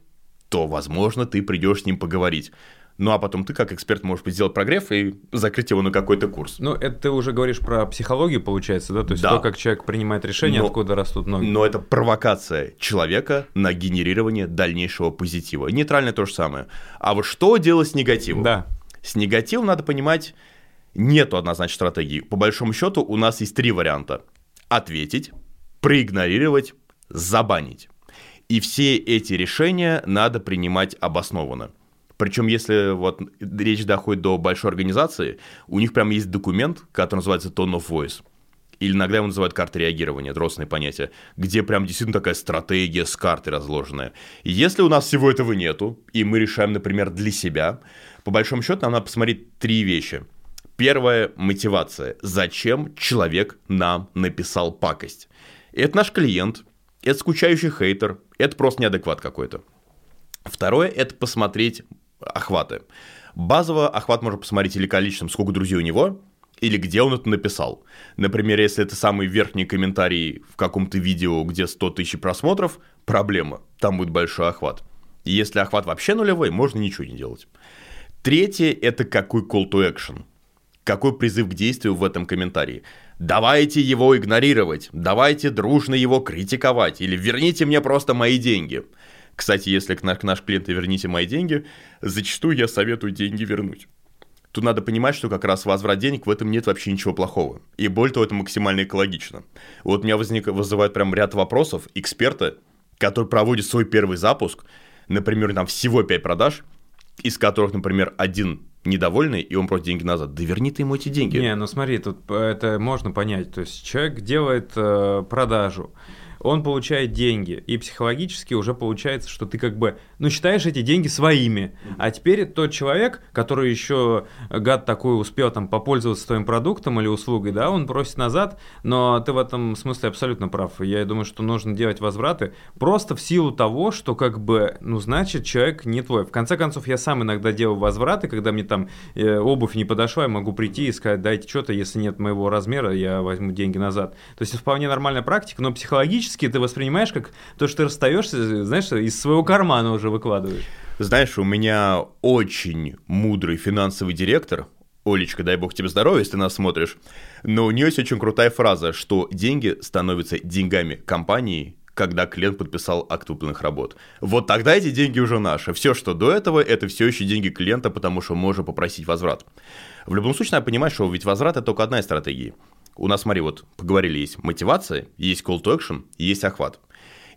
то, возможно, ты придешь с ним поговорить. Ну а потом ты, как эксперт, можешь сделать прогрев и закрыть его на какой-то курс. Ну, это ты уже говоришь про психологию, получается, да? То есть да. то, как человек принимает решение, но, откуда растут ноги. Но это провокация человека на генерирование дальнейшего позитива. Нейтральное то же самое. А вот что делать с негативом? Да. С негативом надо понимать, нету однозначной стратегии. По большому счету у нас есть три варианта. Ответить, проигнорировать, забанить. И все эти решения надо принимать обоснованно. Причем, если вот речь доходит до большой организации, у них прям есть документ, который называется Tone of Voice. Или иногда его называют картой реагирования, это родственное понятие, где прям действительно такая стратегия с картой разложенная. И если у нас всего этого нету, и мы решаем, например, для себя, по большому счету нам надо посмотреть три вещи. Первое – мотивация. Зачем человек нам написал пакость? Это наш клиент, это скучающий хейтер, это просто неадекват какой-то. Второе – это посмотреть охваты. Базово охват можно посмотреть или количеством, сколько друзей у него, или где он это написал. Например, если это самый верхний комментарий в каком-то видео, где 100 тысяч просмотров, проблема, там будет большой охват. Если охват вообще нулевой, можно ничего не делать. Третье – это какой call to action. Какой призыв к действию в этом комментарии. Давайте его игнорировать, давайте дружно его критиковать, или верните мне просто мои деньги – кстати, если к наш, к наш клиент верните мои деньги, зачастую я советую деньги вернуть. Тут надо понимать, что как раз возврат денег в этом нет вообще ничего плохого. И более того, это максимально экологично. Вот у меня возник, вызывает прям ряд вопросов эксперта, который проводит свой первый запуск, например, там всего 5 продаж, из которых, например, один недовольный, и он просит деньги назад. Да верни ты ему эти деньги. Не, ну смотри, тут это можно понять. То есть человек делает э, продажу, он получает деньги, и психологически уже получается, что ты как бы, ну, считаешь эти деньги своими, а теперь тот человек, который еще, гад такой, успел там попользоваться твоим продуктом или услугой, да, он просит назад, но ты в этом смысле абсолютно прав, я думаю, что нужно делать возвраты просто в силу того, что как бы, ну, значит, человек не твой. В конце концов, я сам иногда делаю возвраты, когда мне там э, обувь не подошла, я могу прийти и сказать, дайте что-то, если нет моего размера, я возьму деньги назад. То есть это вполне нормальная практика, но психологически автоматически ты воспринимаешь как то, что ты расстаешься, знаешь, из своего кармана уже выкладываешь. Знаешь, у меня очень мудрый финансовый директор, Олечка, дай бог тебе здоровья, если ты нас смотришь, но у нее есть очень крутая фраза, что деньги становятся деньгами компании, когда клиент подписал акт выполненных работ. Вот тогда эти деньги уже наши. Все, что до этого, это все еще деньги клиента, потому что можно попросить возврат. В любом случае, надо понимать, что ведь возврат – это только одна из стратегий у нас, смотри, вот поговорили, есть мотивация, есть call to action, есть охват.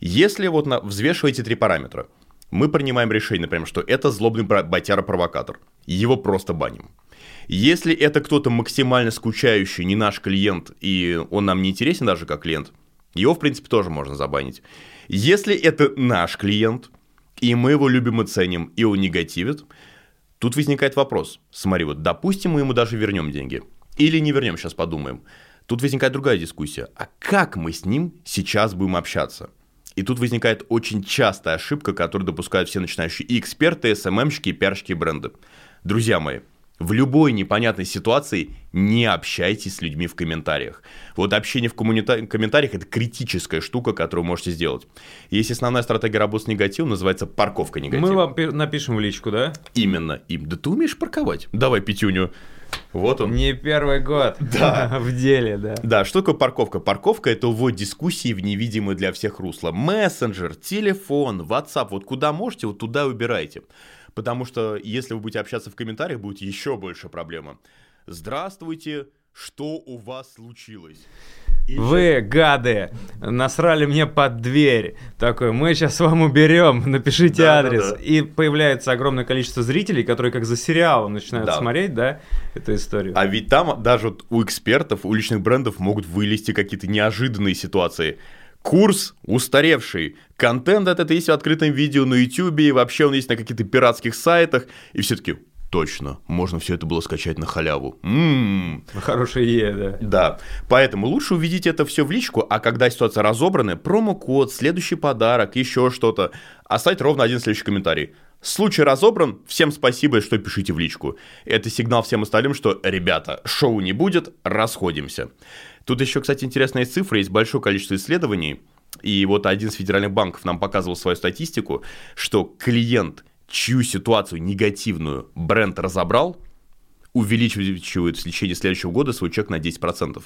Если вот на, взвешиваете три параметра, мы принимаем решение, например, что это злобный ботяра-провокатор, его просто баним. Если это кто-то максимально скучающий, не наш клиент, и он нам не интересен даже как клиент, его, в принципе, тоже можно забанить. Если это наш клиент, и мы его любим и ценим, и он негативит, тут возникает вопрос. Смотри, вот допустим, мы ему даже вернем деньги. Или не вернем, сейчас подумаем. Тут возникает другая дискуссия. А как мы с ним сейчас будем общаться? И тут возникает очень частая ошибка, которую допускают все начинающие и эксперты, и СММщики, и пиарщики, и бренды. Друзья мои, В любой непонятной ситуации не общайтесь с людьми в комментариях. Вот общение в коммунита- комментариях – это критическая штука, которую вы можете сделать. Есть основная стратегия работы с негативом, называется парковка негатива. Мы вам пи- напишем в личку, да? Именно им. Да ты умеешь парковать? Давай, Петюню. Вот он. Не первый год Да. в деле, да. Да, что такое парковка? Парковка – это увод дискуссии в невидимое для всех русло. Мессенджер, телефон, WhatsApp, вот куда можете, вот туда убирайте. Потому что если вы будете общаться в комментариях, будет еще больше проблема. Здравствуйте, что у вас случилось? Вы, гады, насрали мне под дверь. Такой, мы сейчас вам уберем, напишите Да, да, адрес. да. И появляется огромное количество зрителей, которые как за сериалом начинают Да. смотреть, да, эту историю. А ведь там даже вот у экспертов, у личных брендов могут вылезти какие-то неожиданные ситуации. Курс устаревший. Контент этот есть в открытом видео на YouTube, и вообще он есть на каких-то пиратских сайтах. И все таки точно, можно все это было скачать на халяву. М-м. Хорошая идея, да. Да, поэтому лучше увидеть это все в личку, а когда ситуация разобрана, промокод, следующий подарок, еще что-то, оставить ровно один следующий комментарий. Случай разобран, всем спасибо, что пишите в личку. Это сигнал всем остальным, что, ребята, шоу не будет, расходимся. Тут еще, кстати, интересная цифра, есть большое количество исследований, и вот один из федеральных банков нам показывал свою статистику, что клиент, чью ситуацию негативную бренд разобрал, увеличивает в течение следующего года свой чек на 10%.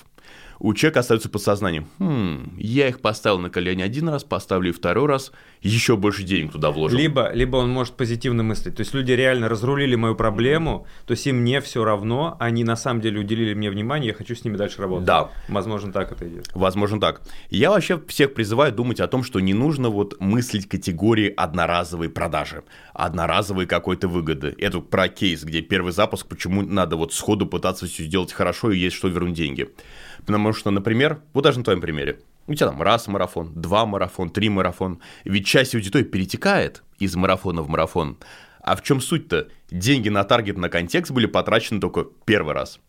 У человека остается подсознание. Хм, я их поставил на колени один раз, поставлю и второй раз, еще больше денег туда вложил. Либо, либо он может позитивно мыслить. То есть люди реально разрулили мою проблему, то есть им не все равно, они на самом деле уделили мне внимание, я хочу с ними дальше работать. Да. Возможно, так это идет. Возможно так. Я вообще всех призываю думать о том, что не нужно вот мыслить категории одноразовой продажи, одноразовой какой-то выгоды. Это про кейс, где первый запуск, почему надо вот сходу пытаться все сделать хорошо и есть что вернуть деньги. Потому что, например, вот даже на твоем примере, у тебя там раз марафон, два марафон, три марафон. Ведь часть аудитории перетекает из марафона в марафон. А в чем суть-то? Деньги на таргет, на контекст были потрачены только первый раз.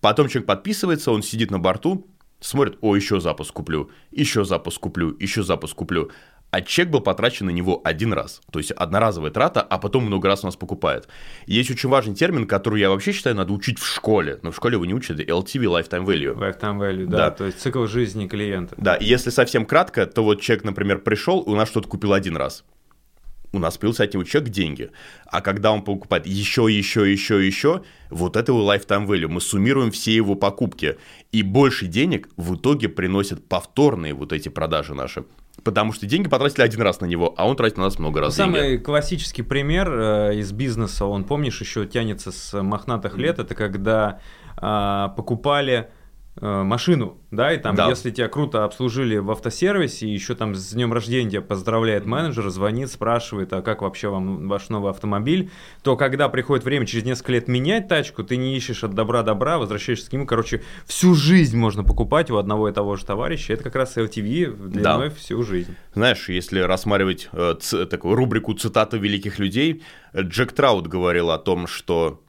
Потом человек подписывается, он сидит на борту, смотрит, о, еще запуск куплю, еще запуск куплю, еще запуск куплю. А чек был потрачен на него один раз. То есть одноразовая трата, а потом много раз у нас покупает. Есть очень важный термин, который я вообще считаю надо учить в школе. Но в школе его не учат, LTV, Lifetime Value. Lifetime value, да, Да. то есть цикл жизни клиента. Да, и если совсем кратко, то вот человек, например, пришел, у нас что-то купил один раз. У нас появился от него чек деньги. А когда он покупает еще, еще, еще, еще, вот это его lifetime value. Мы суммируем все его покупки. И больше денег в итоге приносят повторные вот эти продажи наши. Потому что деньги потратили один раз на него, а он тратит на нас много раз деньги. Самый классический пример э, из бизнеса, он, помнишь, еще тянется с мохнатых лет, это когда а, покупали машину, да, и там, Да. если тебя круто обслужили в автосервисе, еще там с днем рождения тебя поздравляет менеджер, звонит, спрашивает, а как вообще вам ваш новый автомобиль, то когда приходит время через несколько лет менять тачку, ты не ищешь от добра добра, возвращаешься к нему, короче, всю жизнь можно покупать у одного и того же товарища, это как раз LTV длиной всю жизнь. Знаешь, если рассматривать э, ц- такую рубрику цитаты великих людей, э, Джек Траут говорил о том, что...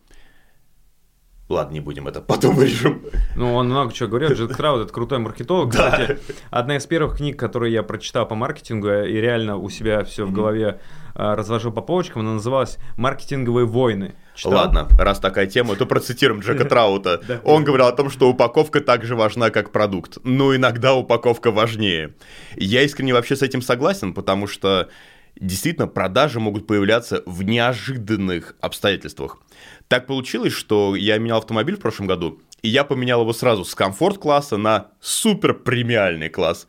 Ладно, не будем это, потом вырежем. Ну, он много чего говорил. Джет Крауд это крутой маркетолог. Да. Кстати, одна из первых книг, которые я прочитал по маркетингу и реально у себя все в голове а, разложил по полочкам, она называлась «Маркетинговые войны». Читал? Ладно, раз такая тема, то процитируем Джека Траута. Он говорил о том, что упаковка так же важна, как продукт. Но иногда упаковка важнее. Я искренне вообще с этим согласен, потому что действительно продажи могут появляться в неожиданных обстоятельствах. Так получилось, что я менял автомобиль в прошлом году, и я поменял его сразу с комфорт-класса на супер премиальный класс.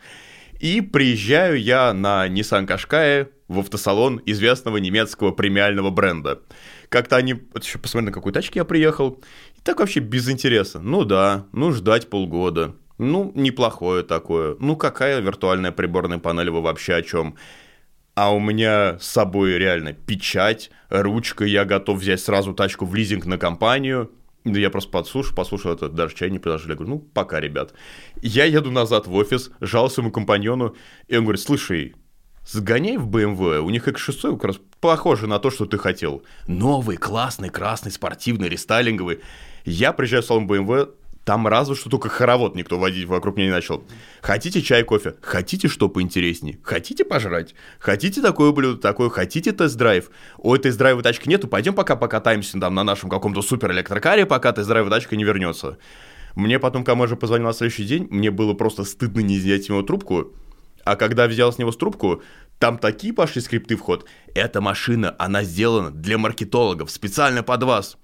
И приезжаю я на Nissan Qashqai в автосалон известного немецкого премиального бренда. Как-то они... Вот еще посмотри, на какой тачке я приехал. И так вообще без интереса. Ну да, ну ждать полгода. Ну, неплохое такое. Ну, какая виртуальная приборная панель, вы вообще о чем? А у меня с собой реально печать, ручка, я готов взять сразу тачку в лизинг на компанию. Да я просто подслушал, послушал это, даже чай не предложили. Я говорю, ну, пока, ребят. Я еду назад в офис, жалуюсь своему компаньону, и он говорит, слушай, сгоняй в BMW, у них X6 как раз похоже на то, что ты хотел. Новый, классный, красный, спортивный, рестайлинговый. Я приезжаю в салон BMW, Там разве что только хоровод никто водить вокруг меня не начал. Хотите чай, кофе? Хотите что поинтереснее? Хотите пожрать? Хотите такое блюдо, такое? Хотите тест-драйв? Ой, тест-драйва тачки нету, пойдем пока покатаемся там на нашем каком-то супер электрокаре, пока тест-драйва тачка не вернется. Мне потом Камажа позвонил на следующий день, мне было просто стыдно не взять его трубку, а когда взял с него трубку, там такие пошли скрипты в ход. Эта машина, она сделана для маркетологов, специально под вас.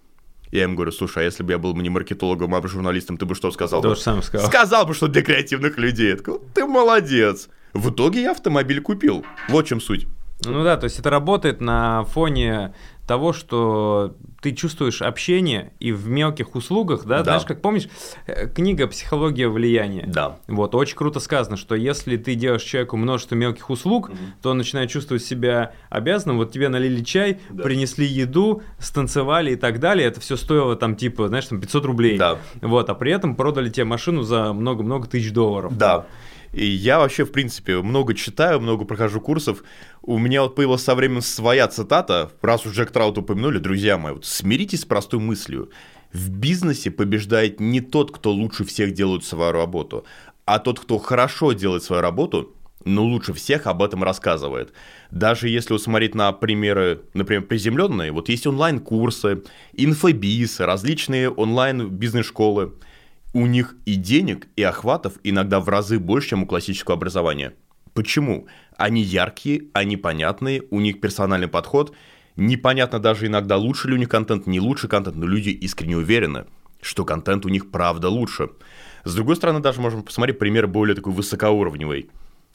Я им говорю, слушай, а если бы я был не маркетологом, а журналистом, ты бы что сказал? То же самое сказал. Сказал бы, что для креативных людей. Я такой, ты молодец. В итоге я автомобиль купил. Вот в чем суть. Ну да, то есть это работает на фоне того, что ты чувствуешь общение и в мелких услугах, да, Да. знаешь, как помнишь, э, книга «Психология влияния». Да. Вот, очень круто сказано, что если ты делаешь человеку множество мелких услуг, то он начинает чувствовать себя обязанным. Вот тебе налили чай, Да. принесли еду, станцевали и так далее. Это все стоило там типа, знаешь, там 500 рублей. Да. Вот, а при этом продали тебе машину за много-много тысяч долларов. Да. И я вообще, в принципе, много читаю, много прохожу курсов. У меня вот появилась со временем своя цитата, раз уж Джек Траут упомянули, друзья мои, вот смиритесь с простой мыслью. В бизнесе побеждает не тот, кто лучше всех делает свою работу, а тот, кто хорошо делает свою работу, но лучше всех об этом рассказывает. Даже если вот смотреть на примеры, например, приземленные, вот есть онлайн-курсы, инфобиз, различные онлайн-бизнес-школы – у них и денег, и охватов иногда в разы больше, чем у классического образования. Почему? Они яркие, они понятные, у них персональный подход. Непонятно даже иногда, лучше ли у них контент, не лучше контент, но люди искренне уверены, что контент у них правда лучше. С другой стороны, даже можем посмотреть пример более такой высокоуровневый.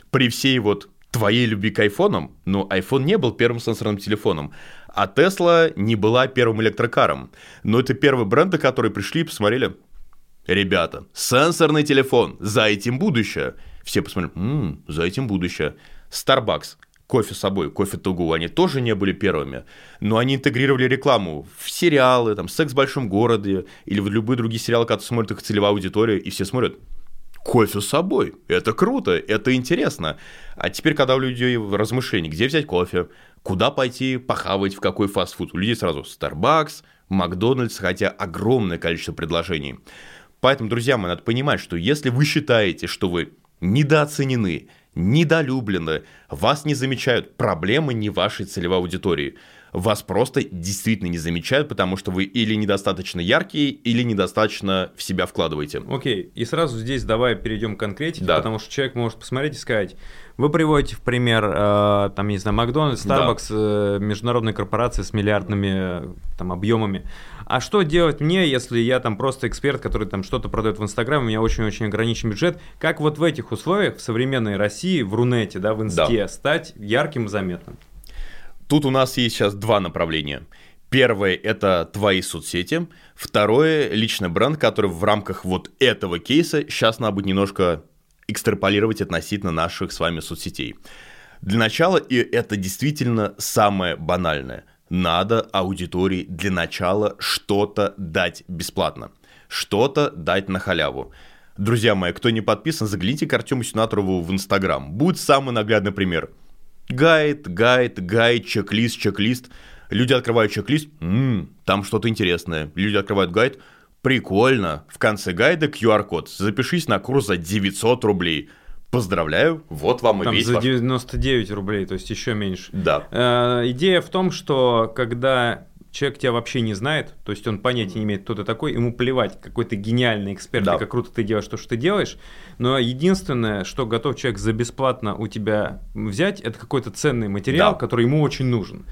При всей вот твоей любви к айфонам, но iPhone не был первым сенсорным телефоном, а Tesla не была первым электрокаром. Но это первые бренды, которые пришли и посмотрели, Ребята, сенсорный телефон, за этим будущее. Все посмотрели, «М, за этим будущее. Starbucks, кофе с собой, кофе Тугу, они тоже не были первыми, но они интегрировали рекламу в сериалы, там, «Секс в большом городе» или в любые другие сериалы, которые смотрят их целевая аудитория, и все смотрят, кофе с собой, это круто, это интересно. А теперь, когда у людей размышления, где взять кофе, куда пойти похавать, в какой фастфуд, у людей сразу Starbucks, Макдональдс, хотя огромное количество предложений. Поэтому, друзья мои, надо понимать, что если вы считаете, что вы недооценены, недолюблены, вас не замечают, проблемы не вашей целевой аудитории. Вас просто действительно не замечают, потому что вы или недостаточно яркие, или недостаточно в себя вкладываете. Окей, и сразу здесь давай перейдем к конкретике, Да. потому что человек может посмотреть и сказать, вы приводите в пример, э, там, не знаю, Макдональдс, Да. Starbucks, э, международные корпорации с миллиардными э, там, объемами. А что делать мне, если я там просто эксперт, который там что-то продает в Инстаграме, у меня очень-очень ограничен бюджет? Как вот в этих условиях в современной России, в Рунете, да, в Инсте, стать ярким и заметным? Тут у нас есть сейчас два направления. Первое – это твои соцсети. Второе – личный бренд, который в рамках вот этого кейса сейчас надо будет немножко экстраполировать относительно наших с вами соцсетей. Для начала, и это действительно самое банальное, надо аудитории для начала что-то дать бесплатно, что-то дать на халяву. Друзья мои, кто не подписан, загляните к Артему Сенаторову в Инстаграм. Будет самый наглядный пример. Гайд, гайд, гайд, чек-лист, чек-лист. Люди открывают чек-лист, «М, там что-то интересное. Люди открывают гайд, прикольно. В конце гайда QR-код. Запишись на курс за 900 рублей. Поздравляю, вот вам и Там весь за ваш- 99 рублей, то есть еще меньше. Да. Э, идея в том, что когда человек тебя вообще не знает, то есть он понятия не имеет, кто ты такой, ему плевать, какой ты гениальный эксперт, Да. и как круто ты делаешь то, что ты делаешь, но единственное, что готов человек за бесплатно у тебя взять, это какой-то ценный материал, Да. который ему очень нужен.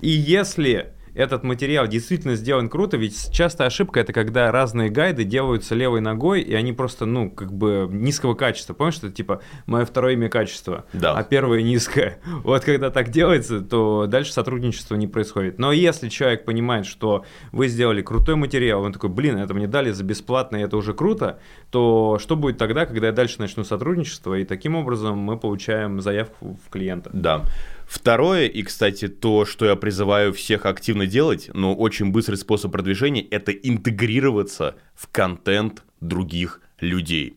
И если этот материал действительно сделан круто, ведь часто ошибка это когда разные гайды делаются левой ногой, и они просто, ну, как бы низкого качества. Помнишь, что типа мое второе имя качество, Да. а первое низкое. Вот когда так делается, то дальше сотрудничество не происходит. Но если человек понимает, что вы сделали крутой материал, он такой, блин, это мне дали за бесплатно, и это уже круто, то что будет тогда, когда я дальше начну сотрудничество, и таким образом мы получаем заявку в клиента. Да. Второе, и, кстати, то, что я призываю всех активно делать, но очень быстрый способ продвижения, это интегрироваться в контент других людей.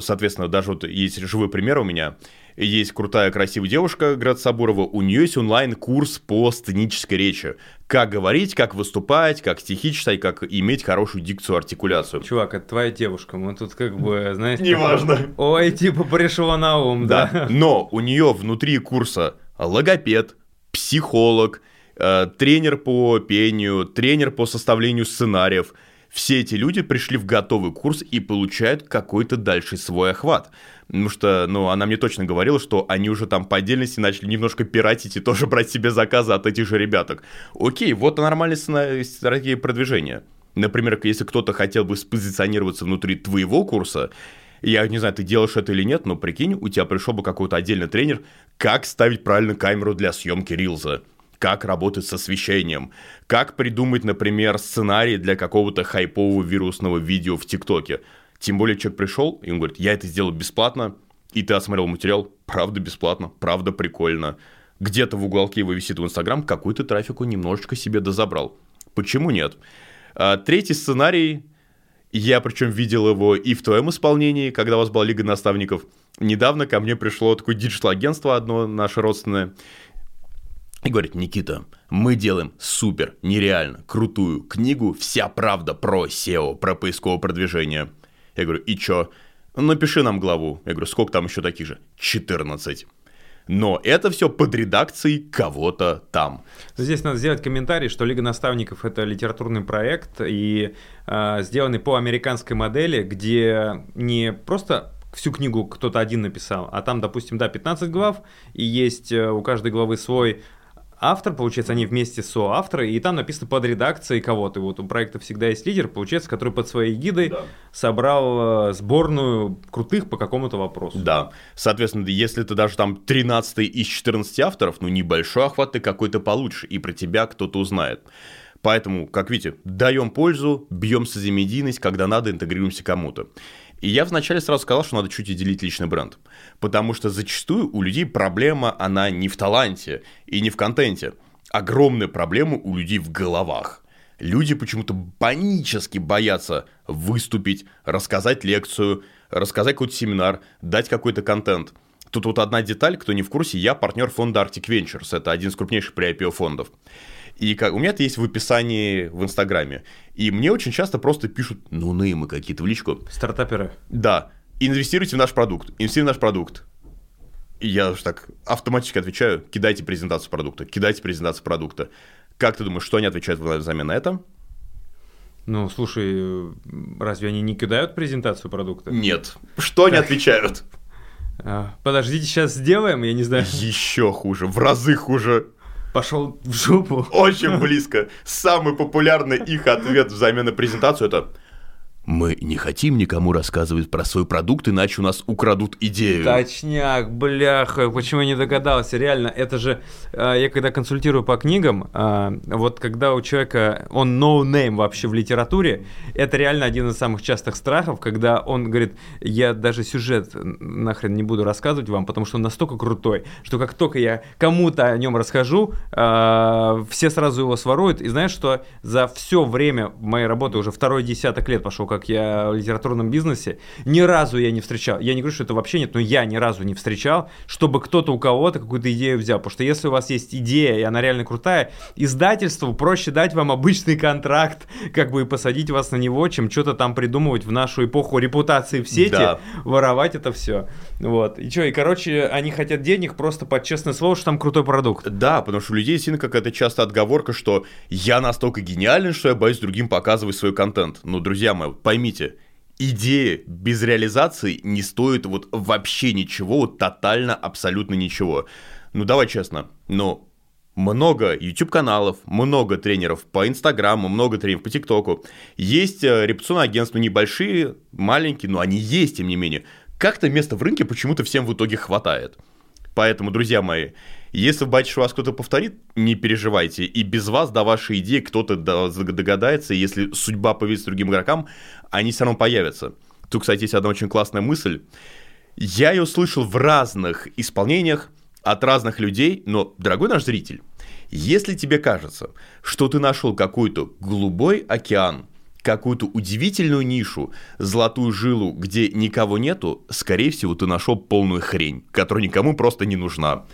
Соответственно, даже вот есть живой пример у меня. есть крутая, красивая девушка, Град Сабурова, у нее есть онлайн-курс по сценической речи. Как говорить, как выступать, как стихи читать, как иметь хорошую дикцию, артикуляцию. Чувак, это твоя девушка, мы тут как бы, знаешь... Неважно. Ой, типа пришло на ум, да. Да, но у нее внутри курса логопед, психолог, э, тренер по пению, тренер по составлению сценариев. Все эти люди пришли в готовый курс и получают какой-то дальше свой охват. Потому что, ну, она мне точно говорила, что они уже там по отдельности начали немножко пиратить и тоже брать себе заказы от этих же ребяток. Окей, вот нормальная сцена- стратегия продвижения. Например, если кто-то хотел бы спозиционироваться внутри твоего курса, я не знаю, ты делаешь это или нет, но прикинь, у тебя пришел бы какой-то отдельный тренер, как ставить правильно камеру для съемки рилза, как работать с освещением, как придумать, например, сценарий для какого-то хайпового вирусного видео в ТикТоке. Тем более человек пришел, и он говорит, я это сделал бесплатно, и ты осмотрел материал, правда бесплатно, правда прикольно. Где-то в уголке его висит в Инстаграм, какой-то трафику немножечко себе дозабрал. Почему нет? А, третий сценарий, я причем видел его и в твоем исполнении, когда у вас была Лига наставников. Недавно ко мне пришло такое диджитал-агентство одно, наше родственное, и говорит, Никита, мы делаем супер, нереально, крутую книгу «Вся правда про SEO, про поисковое продвижение». Я говорю, и чё? Напиши нам главу. Я говорю, сколько там еще таких же? 14. Но это все под редакцией кого-то там. Здесь надо сделать комментарий, что Лига наставников это литературный проект и э, сделанный по американской модели, где не просто всю книгу кто-то один написал, а там, допустим, да, 15 глав, и есть э, у каждой главы свой автор, получается, они вместе соавторы, и там написано под редакцией кого-то. И вот у проекта всегда есть лидер, получается, который под своей гидой Да. собрал э, сборную крутых по какому-то вопросу. Да, соответственно, если ты даже там 13 из 14 авторов, ну небольшой охват ты какой-то получишь, и про тебя кто-то узнает. Поэтому, как видите, даем пользу, бьемся за медийность, когда надо, интегрируемся кому-то. И я вначале сразу сказал, что надо чуть делить личный бренд. Потому что зачастую у людей проблема, она не в таланте и не в контенте. Огромная проблема у людей в головах. Люди почему-то панически боятся выступить, рассказать лекцию, рассказать какой-то семинар, дать какой-то контент. Тут вот одна деталь, кто не в курсе, я партнер фонда Arctic Ventures, это один из крупнейших при IPO фондов. И как, у меня это есть в описании в Инстаграме. И мне очень часто просто пишут, ну неймы какие-то в личку. Стартаперы. Да, инвестируйте в наш продукт, инвестируйте в наш продукт. И я уж так автоматически отвечаю, кидайте презентацию продукта, кидайте презентацию продукта. Как ты думаешь, что они отвечают взамен на это? Ну, слушай, разве они не кидают презентацию продукта? Нет. Что они отвечают? А, подождите, сейчас сделаем, я не знаю. Еще хуже, в разы хуже. Пошел в жопу. Очень близко. Самый популярный их ответ взамен на презентацию это мы не хотим никому рассказывать про свой продукт, иначе у нас украдут идею. Точняк, бляха, почему я не догадался? Реально, это же, э, я когда консультирую по книгам, э, вот когда у человека, он no name вообще в литературе, это реально один из самых частых страхов, когда он говорит, я даже сюжет нахрен не буду рассказывать вам, потому что он настолько крутой, что как только я кому-то о нем расскажу, э, все сразу его своруют, и знаешь, что за все время моей работы, уже второй десяток лет пошел, как я в литературном бизнесе, ни разу я не встречал, я не говорю, что это вообще нет, но я ни разу не встречал, чтобы кто-то у кого-то какую-то идею взял, потому что если у вас есть идея, и она реально крутая, издательству проще дать вам обычный контракт, как бы и посадить вас на него, чем что-то там придумывать в нашу эпоху репутации в сети, Да. воровать это все. Вот. И что, и короче, они хотят денег просто под честное слово, что там крутой продукт. Да, потому что у людей сильно какая-то часто отговорка, что я настолько гениален, что я боюсь другим показывать свой контент. Но, друзья мои, поймите, идея без реализации не стоит вот вообще ничего, вот тотально, абсолютно ничего. Ну, давай честно, но много YouTube-каналов, много тренеров по Инстаграму, много тренеров по ТикТоку. Есть э, репутационные агентства небольшие, маленькие, но они есть, тем не менее. Как-то места в рынке почему-то всем в итоге хватает. Поэтому, друзья мои, если боитесь, что вас кто-то повторит, не переживайте. И без вас до вашей идеи кто-то до- догадается. и Если судьба появится другим игрокам, они все равно появятся. Тут, кстати, есть одна очень классная мысль. Я ее слышал в разных исполнениях от разных людей, но, дорогой наш зритель, если тебе кажется, что ты нашел какой-то голубой океан, какую-то удивительную нишу, золотую жилу, где никого нету, скорее всего, ты нашел полную хрень, которая никому просто не нужна.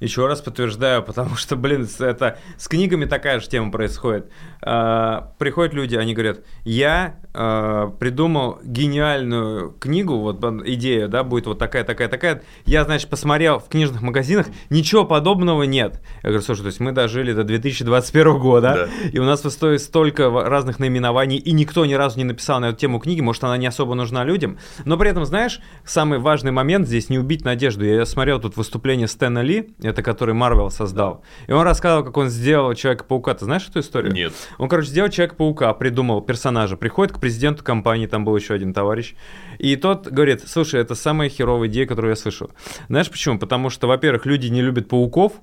Еще раз подтверждаю, потому что, блин, это с книгами такая же тема происходит. А, приходят люди, они говорят, я а, придумал гениальную книгу, вот идея, да, будет вот такая, такая, такая. Я, значит, посмотрел в книжных магазинах, ничего подобного нет. Я говорю, слушай, то есть мы дожили до 2021 года, да. и у нас в истории столько разных наименований, и никто ни разу не написал на эту тему книги, может, она не особо нужна людям. Но при этом, знаешь, самый важный момент здесь не убить надежду. Я смотрел тут выступление Стэна Ли, это который Марвел создал. И он рассказывал, как он сделал Человека-паука. Ты знаешь эту историю? Нет. Он, короче, сделал Человека-паука, придумал персонажа, приходит к президенту компании, там был еще один товарищ, и тот говорит, слушай, это самая херовая идея, которую я слышал. Знаешь почему? Потому что, во-первых, люди не любят пауков,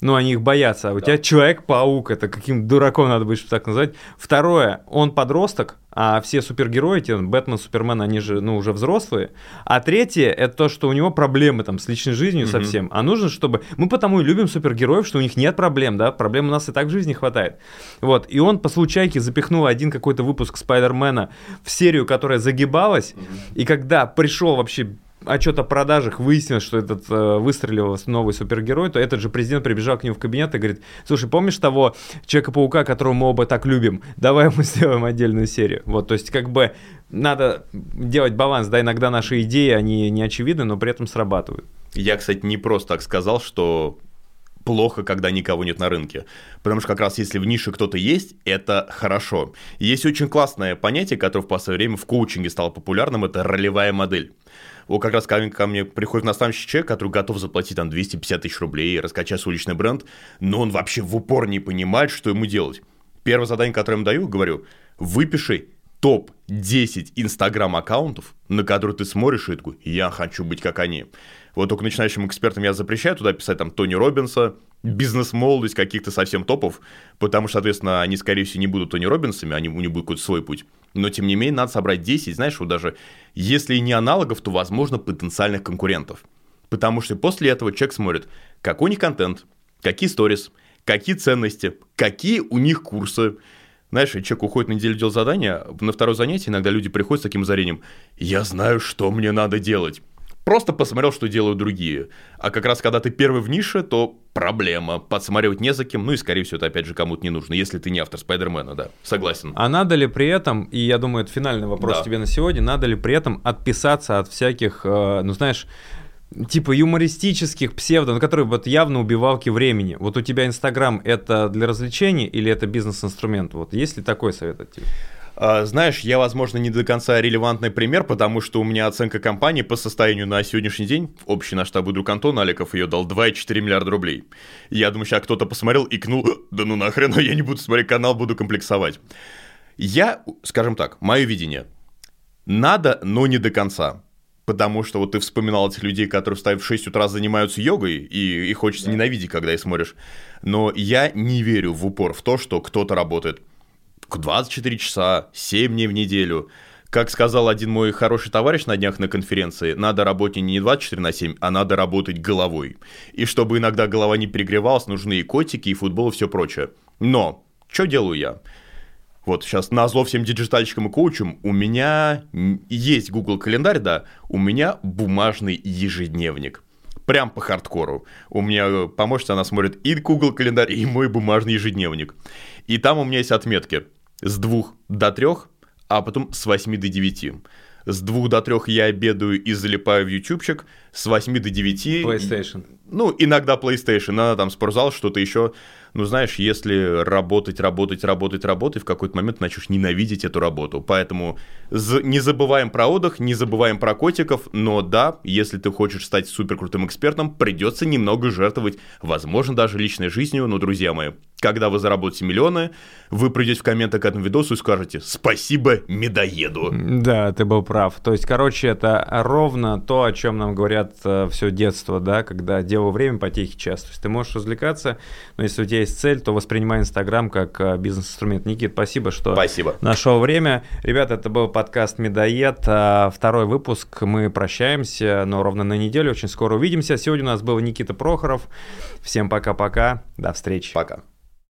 ну, они их боятся. А у да. тебя Человек-паук, это каким дураком надо быть, чтобы так назвать. Второе, он подросток, а все супергерои, те, Бэтмен, Супермен, они же, ну, уже взрослые. А третье, это то, что у него проблемы там с личной жизнью mm-hmm. совсем. А нужно, чтобы... Мы потому и любим супергероев, что у них нет проблем, да, проблем у нас и так в жизни хватает. Вот, и он по случайке запихнул один какой-то выпуск Спайдермена в серию, которая загибалась, mm-hmm. и когда пришел вообще отчет о продажах выяснилось, что этот э, выстрелил новый супергерой, то этот же президент прибежал к нему в кабинет и говорит, слушай, помнишь того Человека-паука, которого мы оба так любим? Давай мы сделаем отдельную серию. Вот, то есть как бы надо делать баланс, да, иногда наши идеи, они не очевидны, но при этом срабатывают. Я, кстати, не просто так сказал, что плохо, когда никого нет на рынке. Потому что как раз если в нише кто-то есть, это хорошо. Есть очень классное понятие, которое в последнее время в коучинге стало популярным, это ролевая модель. Вот как раз ко мне, ко мне приходит наставничий человек, который готов заплатить там 250 тысяч рублей, раскачать свой уличный бренд, но он вообще в упор не понимает, что ему делать. Первое задание, которое я ему даю, говорю, выпиши топ-10 инстаграм-аккаунтов, на которые ты смотришь и такой, я хочу быть как они. Вот только начинающим экспертам я запрещаю туда писать там Тони Робинса, бизнес-молодость каких-то совсем топов, потому что, соответственно, они, скорее всего, не будут Тони Робинсами, они, у них будет какой-то свой путь. Но, тем не менее, надо собрать 10, знаешь, вот даже если и не аналогов, то, возможно, потенциальных конкурентов. Потому что после этого человек смотрит, какой у них контент, какие сторис, какие ценности, какие у них курсы. Знаешь, человек уходит на неделю делать задания, на второе занятие иногда люди приходят с таким озарением. Я знаю, что мне надо делать просто посмотрел, что делают другие. А как раз когда ты первый в нише, то проблема. Подсматривать не за кем, ну и, скорее всего, это опять же кому-то не нужно, если ты не автор Спайдермена, да, согласен. А надо ли при этом, и я думаю, это финальный вопрос да. тебе на сегодня, надо ли при этом отписаться от всяких, э, ну знаешь, типа юмористических псевдо, на которые вот явно убивалки времени. Вот у тебя Инстаграм это для развлечений или это бизнес-инструмент? Вот есть ли такой совет от тебя? А, знаешь, я, возможно, не до конца релевантный пример, потому что у меня оценка компании по состоянию на сегодняшний день, общий наш штаб друг Антон Аликов ее дал 2,4 миллиарда рублей. Я думаю, сейчас кто-то посмотрел и кнул, да ну нахрен, я не буду смотреть канал, буду комплексовать. Я, скажем так, мое видение. Надо, но не до конца. Потому что вот ты вспоминал этих людей, которые встают в 6 утра занимаются йогой, и, и хочется да. ненавидеть, когда их смотришь. Но я не верю в упор в то, что кто-то работает 24 часа, 7 дней в неделю. Как сказал один мой хороший товарищ на днях на конференции, надо работать не 24 на 7, а надо работать головой. И чтобы иногда голова не перегревалась, нужны и котики, и футбол, и все прочее. Но, что делаю я? Вот сейчас на зло всем диджитальщикам и коучам, у меня есть Google календарь, да, у меня бумажный ежедневник. Прям по хардкору. У меня помощница, она смотрит и Google календарь, и мой бумажный ежедневник. И там у меня есть отметки с 2 до 3, а потом с 8 до 9. С 2 до 3 я обедаю и залипаю в ютубчик, с 8 до 9... PlayStation. Ну, иногда PlayStation, иногда там спортзал, что-то еще. Ну, знаешь, если работать, работать, работать, работать, в какой-то момент начнешь ненавидеть эту работу. Поэтому не забываем про отдых, не забываем про котиков, но да, если ты хочешь стать суперкрутым экспертом, придется немного жертвовать, возможно, даже личной жизнью, но, друзья мои, когда вы заработаете миллионы, вы придете в комменты к этому видосу и скажете «Спасибо медоеду». Да, ты был прав. То есть, короче, это ровно то, о чем нам говорят э, все детство, да, когда делал время потехи час. То есть ты можешь развлекаться, но если у тебя есть цель, то воспринимай Инстаграм как э, бизнес-инструмент. Никит, спасибо, что спасибо. нашел время. Ребята, это был подкаст «Медоед». А, второй выпуск. Мы прощаемся, но ровно на неделю. Очень скоро увидимся. Сегодня у нас был Никита Прохоров. Всем пока-пока. До встречи. Пока.